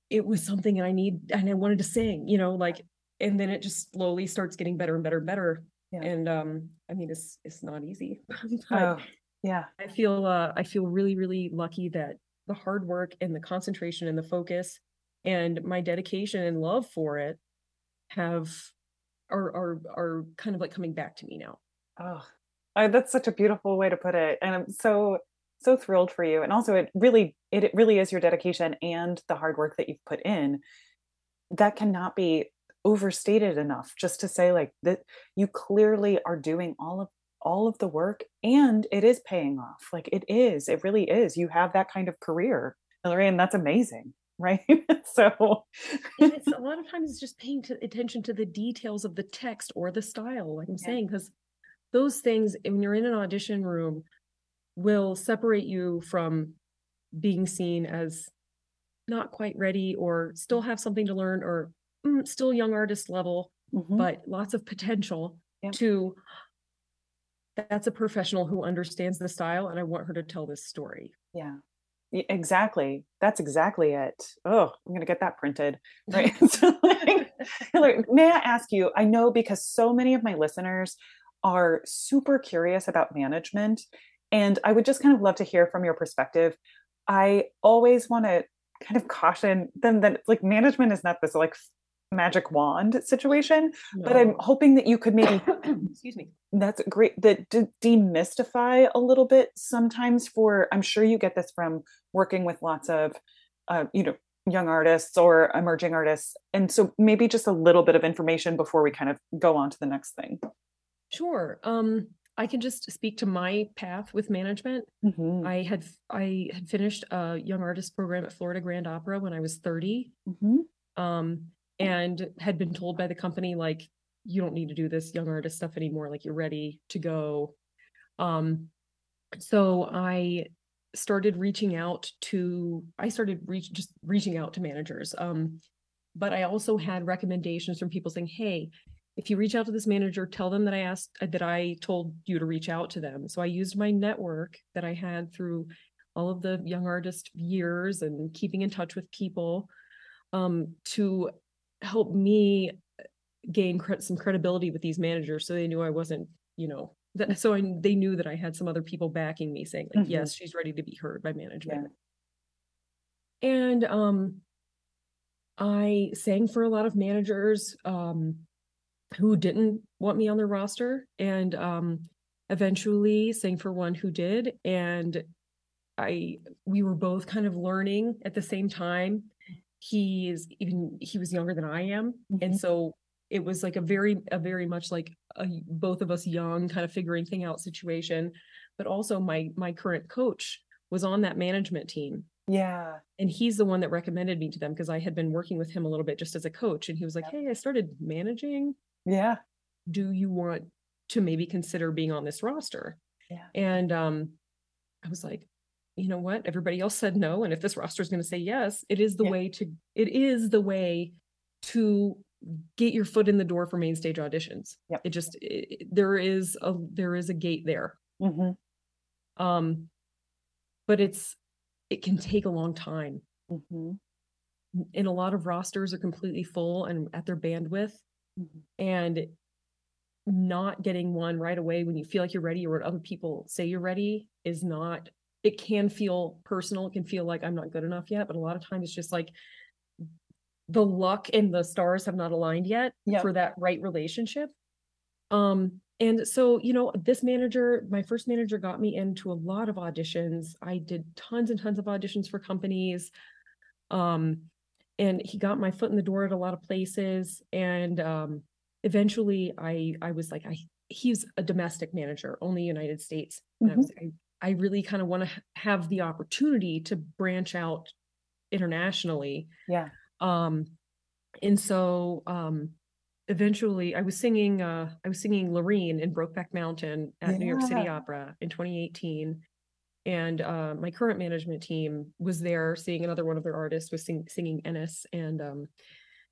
it was something and I need and I wanted to sing, you know, like and then it just slowly starts getting better and better and better. Yeah. And um I mean it's it's not easy. oh, yeah. I feel uh I feel really, really lucky that the hard work and the concentration and the focus and my dedication and love for it have are are are kind of like coming back to me now. Oh, I, that's such a beautiful way to put it, and I'm so so thrilled for you. And also, it really it, it really is your dedication and the hard work that you've put in that cannot be overstated enough. Just to say, like that, you clearly are doing all of all of the work, and it is paying off. Like it is, it really is. You have that kind of career, Hilary, and that's amazing, right? so, it's a lot of times it's just paying to, attention to the details of the text or the style like i'm Yeah. saying because those things when you're in an audition room will separate you from being seen as not quite ready or still have something to learn or mm, still young artist level Mhm. but lots of potential Yep. to that's a professional who understands the style and I want her to tell this story. Yeah. Exactly. That's exactly it. Oh, I'm gonna get that printed. Right. so, like, may I ask you? I know because so many of my listeners are super curious about management, and I would just kind of love to hear from your perspective. I always want to kind of caution them that like management is not this like magic wand situation no. but i'm hoping that you could maybe excuse me that's great that de- demystify a little bit sometimes for i'm sure you get this from working with lots of uh, you know young artists or emerging artists and so maybe just a little bit of information before we kind of go on to the next thing sure um I can just speak to my path with management. Mm-hmm. I had I had finished a young artist program at Florida Grand Opera when I was 30. Mm-hmm. Um, and had been told by the company like you don't need to do this young artist stuff anymore like you're ready to go um so i started reaching out to i started reach just reaching out to managers um but i also had recommendations from people saying hey if you reach out to this manager tell them that i asked uh, that i told you to reach out to them so i used my network that i had through all of the young artist years and keeping in touch with people um, to help me uh, gain cre- some credibility with these managers so they knew I wasn't, you know, that so I, they knew that I had some other people backing me saying like, mm-hmm. yes, she's ready to be heard by management. Yeah. And um I sang for a lot of managers um who didn't want me on their roster and um eventually sang for one who did and I we were both kind of learning at the same time. He is even he was younger than I am, mm-hmm. and so it was like a very a very much like a, both of us young kind of figuring thing out situation but also my my current coach was on that management team. Yeah. And he's the one that recommended me to them because i had been working with him a little bit just as a coach and he was like hey i started managing yeah do you want to maybe consider being on this roster yeah and um i was like you know what everybody else said no and if this roster is going to say yes it is the yeah. way to it is the way to get your foot in the door for main stage auditions yep. it just it, there is a there is a gate there mm-hmm. um but it's it can take a long time mm-hmm. and a lot of rosters are completely full and at their bandwidth mm-hmm. and not getting one right away when you feel like you're ready or when other people say you're ready is not it can feel personal it can feel like i'm not good enough yet but a lot of times it's just like the luck and the stars have not aligned yet yep. for that right relationship um and so you know this manager my first manager got me into a lot of auditions i did tons and tons of auditions for companies um and he got my foot in the door at a lot of places and um eventually i i was like i he's a domestic manager only united states and mm-hmm. i was I I really kind of want to have the opportunity to branch out internationally. Yeah. Um, and so um, eventually I was singing uh, I was singing Lureen in Brokeback Mountain at yeah. New York City Opera in 2018. And uh, my current management team was there seeing another one of their artists was sing- singing Ennis. And um,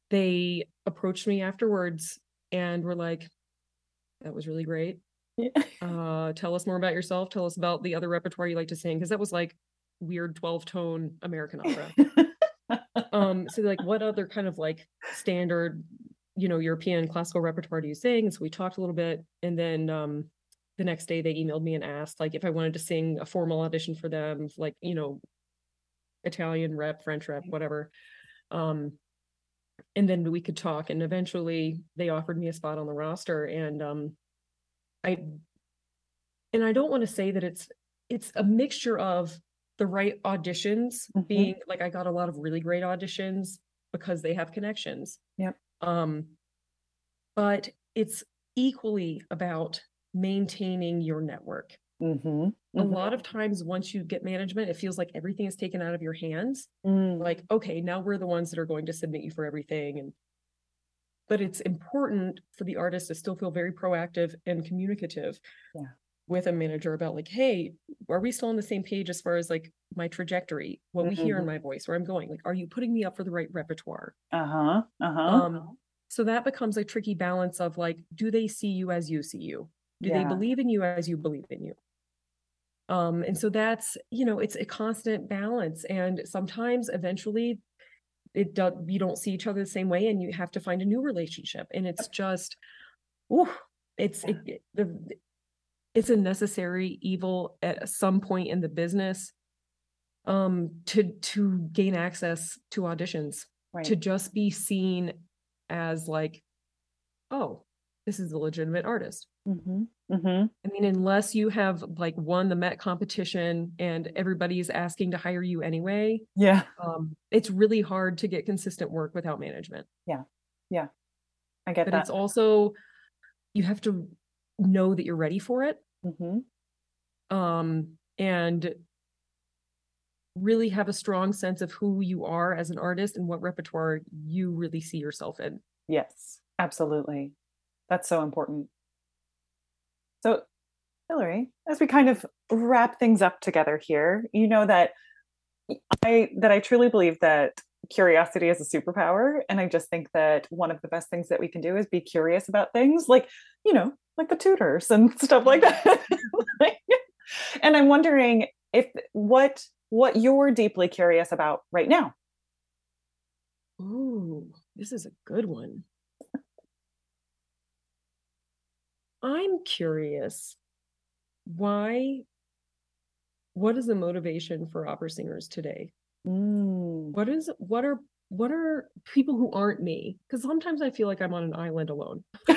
they approached me afterwards and were like, that was really great. Yeah. Uh, tell us more about yourself. Tell us about the other repertoire you like to sing, because that was like weird 12 tone American opera. um, so like what other kind of like standard, you know, European classical repertoire do you sing? And so we talked a little bit. And then um the next day they emailed me and asked like if I wanted to sing a formal audition for them, like, you know, Italian rep, French rep, whatever. Um and then we could talk and eventually they offered me a spot on the roster and um I and I don't want to say that it's it's a mixture of the right auditions mm-hmm. being like I got a lot of really great auditions because they have connections. Yep. Um but it's equally about maintaining your network. Mm-hmm. Mm-hmm. A lot of times, once you get management, it feels like everything is taken out of your hands. Mm. Like, okay, now we're the ones that are going to submit you for everything. And but it's important for the artist to still feel very proactive and communicative yeah. with a manager about like hey are we still on the same page as far as like my trajectory what mm-hmm. we hear in mm-hmm. my voice where i'm going like are you putting me up for the right repertoire uh-huh uh-huh um so that becomes a tricky balance of like do they see you as you see you Do yeah. they believe in you as you believe in you? Um, and so that's, you know, it's a constant balance. And sometimes eventually it does you don't see each other the same way and you have to find a new relationship. And it's just, ooh, it's it, the it's a necessary evil at some point in the business um to to gain access to auditions right. to just be seen as like oh this is a legitimate artist mm-hmm. Mm-hmm. i mean unless you have like won the met competition and everybody's asking to hire you anyway yeah um it's really hard to get consistent work without management yeah yeah i get but that it's also you have to know that you're ready for it mm-hmm. um and really have a strong sense of who you are as an artist and what repertoire you really see yourself in. Yes, absolutely. That's so important. So, Hilary, as we kind of wrap things up together here, you know that I that I truly believe that curiosity is a superpower and I just think that one of the best things that we can do is be curious about things like, you know, like the Tudors and stuff like that. and I'm wondering if what what you're deeply curious about right now. Ooh, this is a good one. I'm curious why what is the motivation for opera singers today? Mm. What is what are what are people who aren't me? Because sometimes I feel like I'm on an island alone.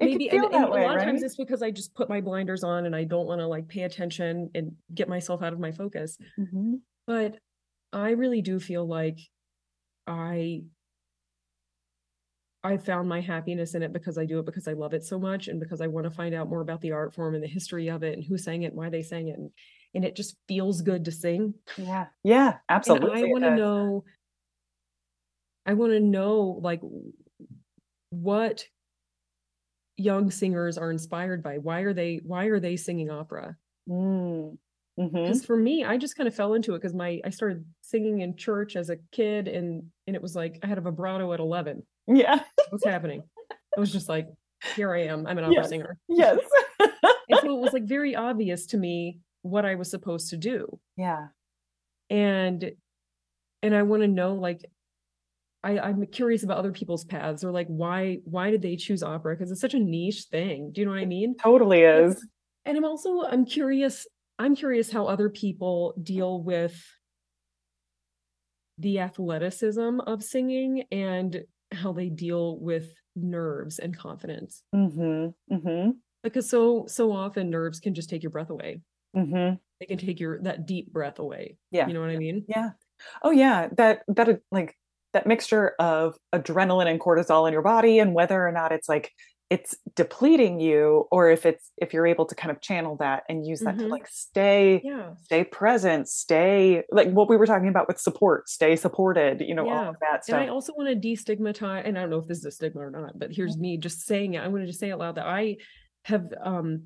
maybe and, and a lot of times it's because i just put my blinders on and i don't want to like pay attention and get myself out of my focus mm-hmm. but i really do feel like i i found my happiness in it because i do it because i love it so much and because i want to find out more about the art form and the history of it and who sang it and why they sang it and, and it just feels good to sing. Yeah. Yeah absolutely and i want to know i want to know like what young singers are inspired by? Why are they why are they singing opera? Mm. because mm-hmm. for me i just kind of fell into it because my i started singing in church as a kid and and it was like i had a vibrato at 11 yeah what's happening I was just like here i am i'm an opera yes. singer yes and so it was like very obvious to me what i was supposed to do yeah and and i want to know like I, I'm curious about other people's paths or like why why did they choose opera? Because it's such a niche thing. Do you know what I mean? It totally is. And I'm also I'm curious, I'm curious how other people deal with the athleticism of singing and how they deal with nerves and confidence. Mm-hmm. Mm-hmm. Because so so often nerves can just take your breath away. Mm-hmm. They can take your that deep breath away. Yeah, you know what I mean. Yeah. Oh yeah, that that like that mixture of adrenaline and cortisol in your body and whether or not it's like it's depleting you or if it's if you're able to kind of channel that and use that mm-hmm. to like stay yeah. stay present stay like what we were talking about with support stay supported you know yeah. all of that stuff and i also want to destigmatize and i don't know if this is a stigma or not but here's mm-hmm. me just saying it i want to just say it loud that i have um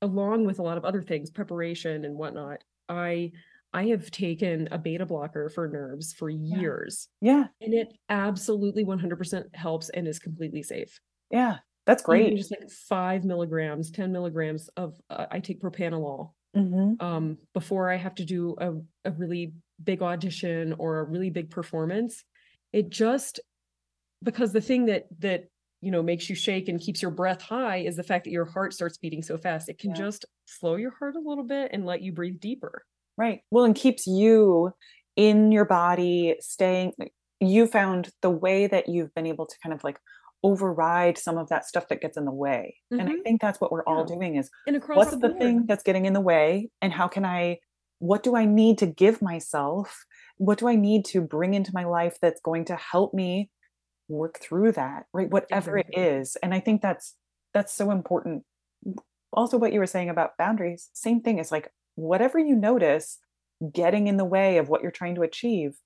along with a lot of other things preparation and whatnot i I have taken a beta blocker for nerves for years. Yeah. And it absolutely 100% helps and is completely safe. Yeah. That's great. Even just like five milligrams, 10 milligrams of, uh, I take propranolol mm-hmm. um, before I have to do a, a really big audition or a really big performance. It just, because the thing that, that, you know, makes you shake and keeps your breath high is the fact that your heart starts beating so fast. It can yeah. just slow your heart a little bit and let you breathe deeper. Right. Well, and keeps you in your body, staying. You found the way that you've been able to kind of like override some of that stuff that gets in the way. Mm-hmm. And I mm-hmm. think that's what we're yeah. all doing is what's the, the thing that's getting in the way and how can I what do I need to give myself? What do I need to bring into my life that's going to help me work through that, right? Whatever exactly. it is. And I think that's that's so important. Also what you were saying about boundaries, same thing is like whatever you notice getting in the way of what you're trying to achieve,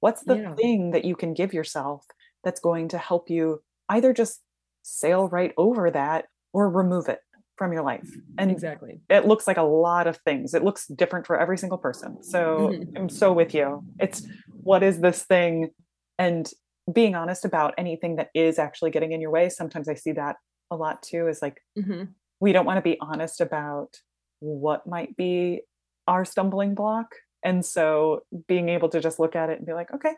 what's the yeah. thing that you can give yourself that's going to help you either just sail right over that or remove it from your life. And exactly. It looks like a lot of things. It looks different for every single person. So mm-hmm. I'm so with you. It's what is this thing and being honest about anything that is actually getting in your way. Sometimes I see that a lot too is like hmm we don't want to be honest about what might be our stumbling block. And so being able to just look at it and be like, okay,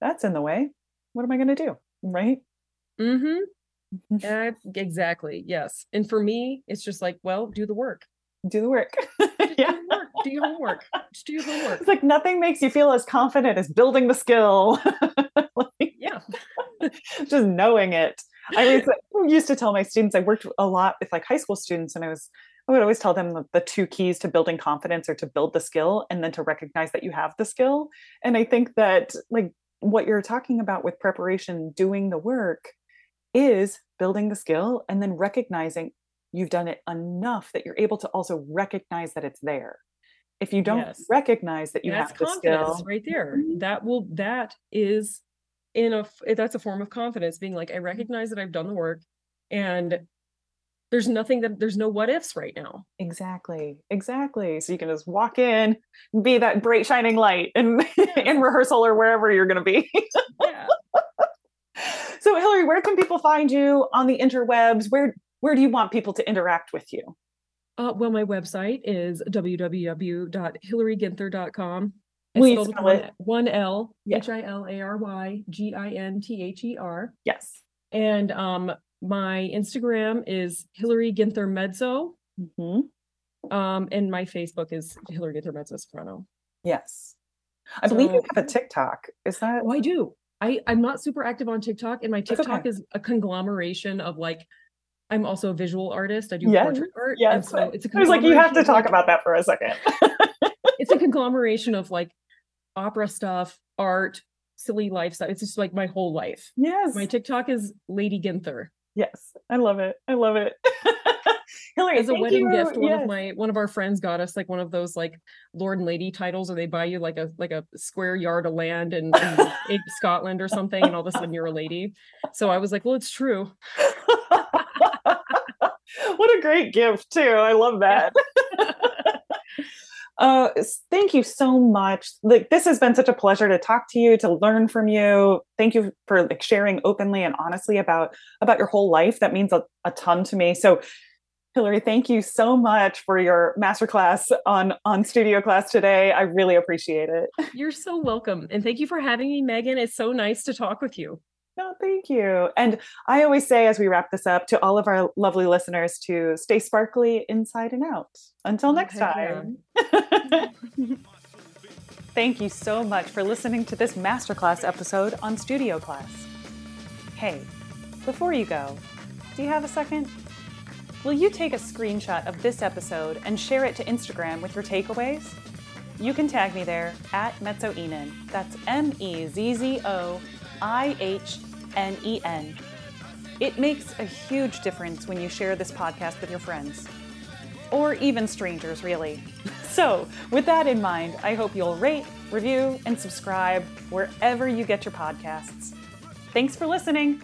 that's in the way. What am I going to do? Right? hmm Uh, exactly. Yes. And for me, it's just like, well, do the work. Do the work. Yeah. do, work. do your homework. Just do your homework. It's like nothing makes you feel as confident as building the skill. Like, Yeah. just knowing it. I used to tell my students, I worked a lot with like high school students, and I was, I would always tell them the, the two keys to building confidence are to build the skill and then to recognize that you have the skill. And I think that like what you're talking about with preparation, doing the work is building the skill and then recognizing you've done it enough that you're able to also recognize that it's there. If you don't Yes. recognize that you that's have the confidence skill, right there. Mhm. That will, that is in a that's a form of confidence being like, I Mm-hmm. recognize that I've done the work and there's nothing that, there's no what ifs right now. Exactly. Exactly. So you can just walk in, be that bright shining light and in rehearsal or wherever you're going to be. Yeah. so Hilary, where can people find you on the interwebs? Where where do you want people to interact with you? Uh, well, my website is www.hilaryginther.com. Will you It's spelled spell one, it? one L. H I L A R Y G I N T H E R. Yes. And um, my Instagram is Hilary Ginther Mezzo. Mhm. Um, and my Facebook is Hilary Ginther Mezzo Soprano. Yes. I believe you have a TikTok. Is that Oh, I do. I, I'm not super active on TikTok, and my TikTok okay. is a conglomeration of like, I'm also a visual artist. I do Yes, portrait art. and yes. so it's a I was like, you have to talk about that for a second. it's a conglomeration of like opera stuff, art, silly lifestyle. It's just like my whole life. yes. My TikTok is Lady Ginther. yes. I love it. I love it. Hilary, As a wedding gift, one Yes. of my one of our friends got us like one of those like Lord and Lady titles, or they buy you like a like a square yard of land in, in, in Scotland or something, and all of a sudden you're a lady. So I was like, well, it's true. what a great gift too. I love that. Uh thank you so much. Like this has been such a pleasure to talk to you to learn from you. Thank you for like sharing openly and honestly about about your whole life. That means a, a ton to me. So hilary thank you so much for your masterclass on on studio class today i really appreciate it You're so welcome, and thank you for having me, Megan. It's so nice to talk with you. No, thank you. And I always say as we wrap this up to all of our lovely listeners to stay sparkly inside and out. Until oh, next heck time. Thank you so much for listening to this masterclass episode on Studio Class. Hey, before you go, do you have a second? Will you take a screenshot of this episode and share it to Instagram with your takeaways? You can tag me there at Mezzoihnen. That's M E Z Z O I H N E N. It makes a huge difference when you share this podcast with your friends, or even strangers, really. So, with that in mind, I hope you'll rate, review, and subscribe wherever you get your podcasts. Thanks for listening.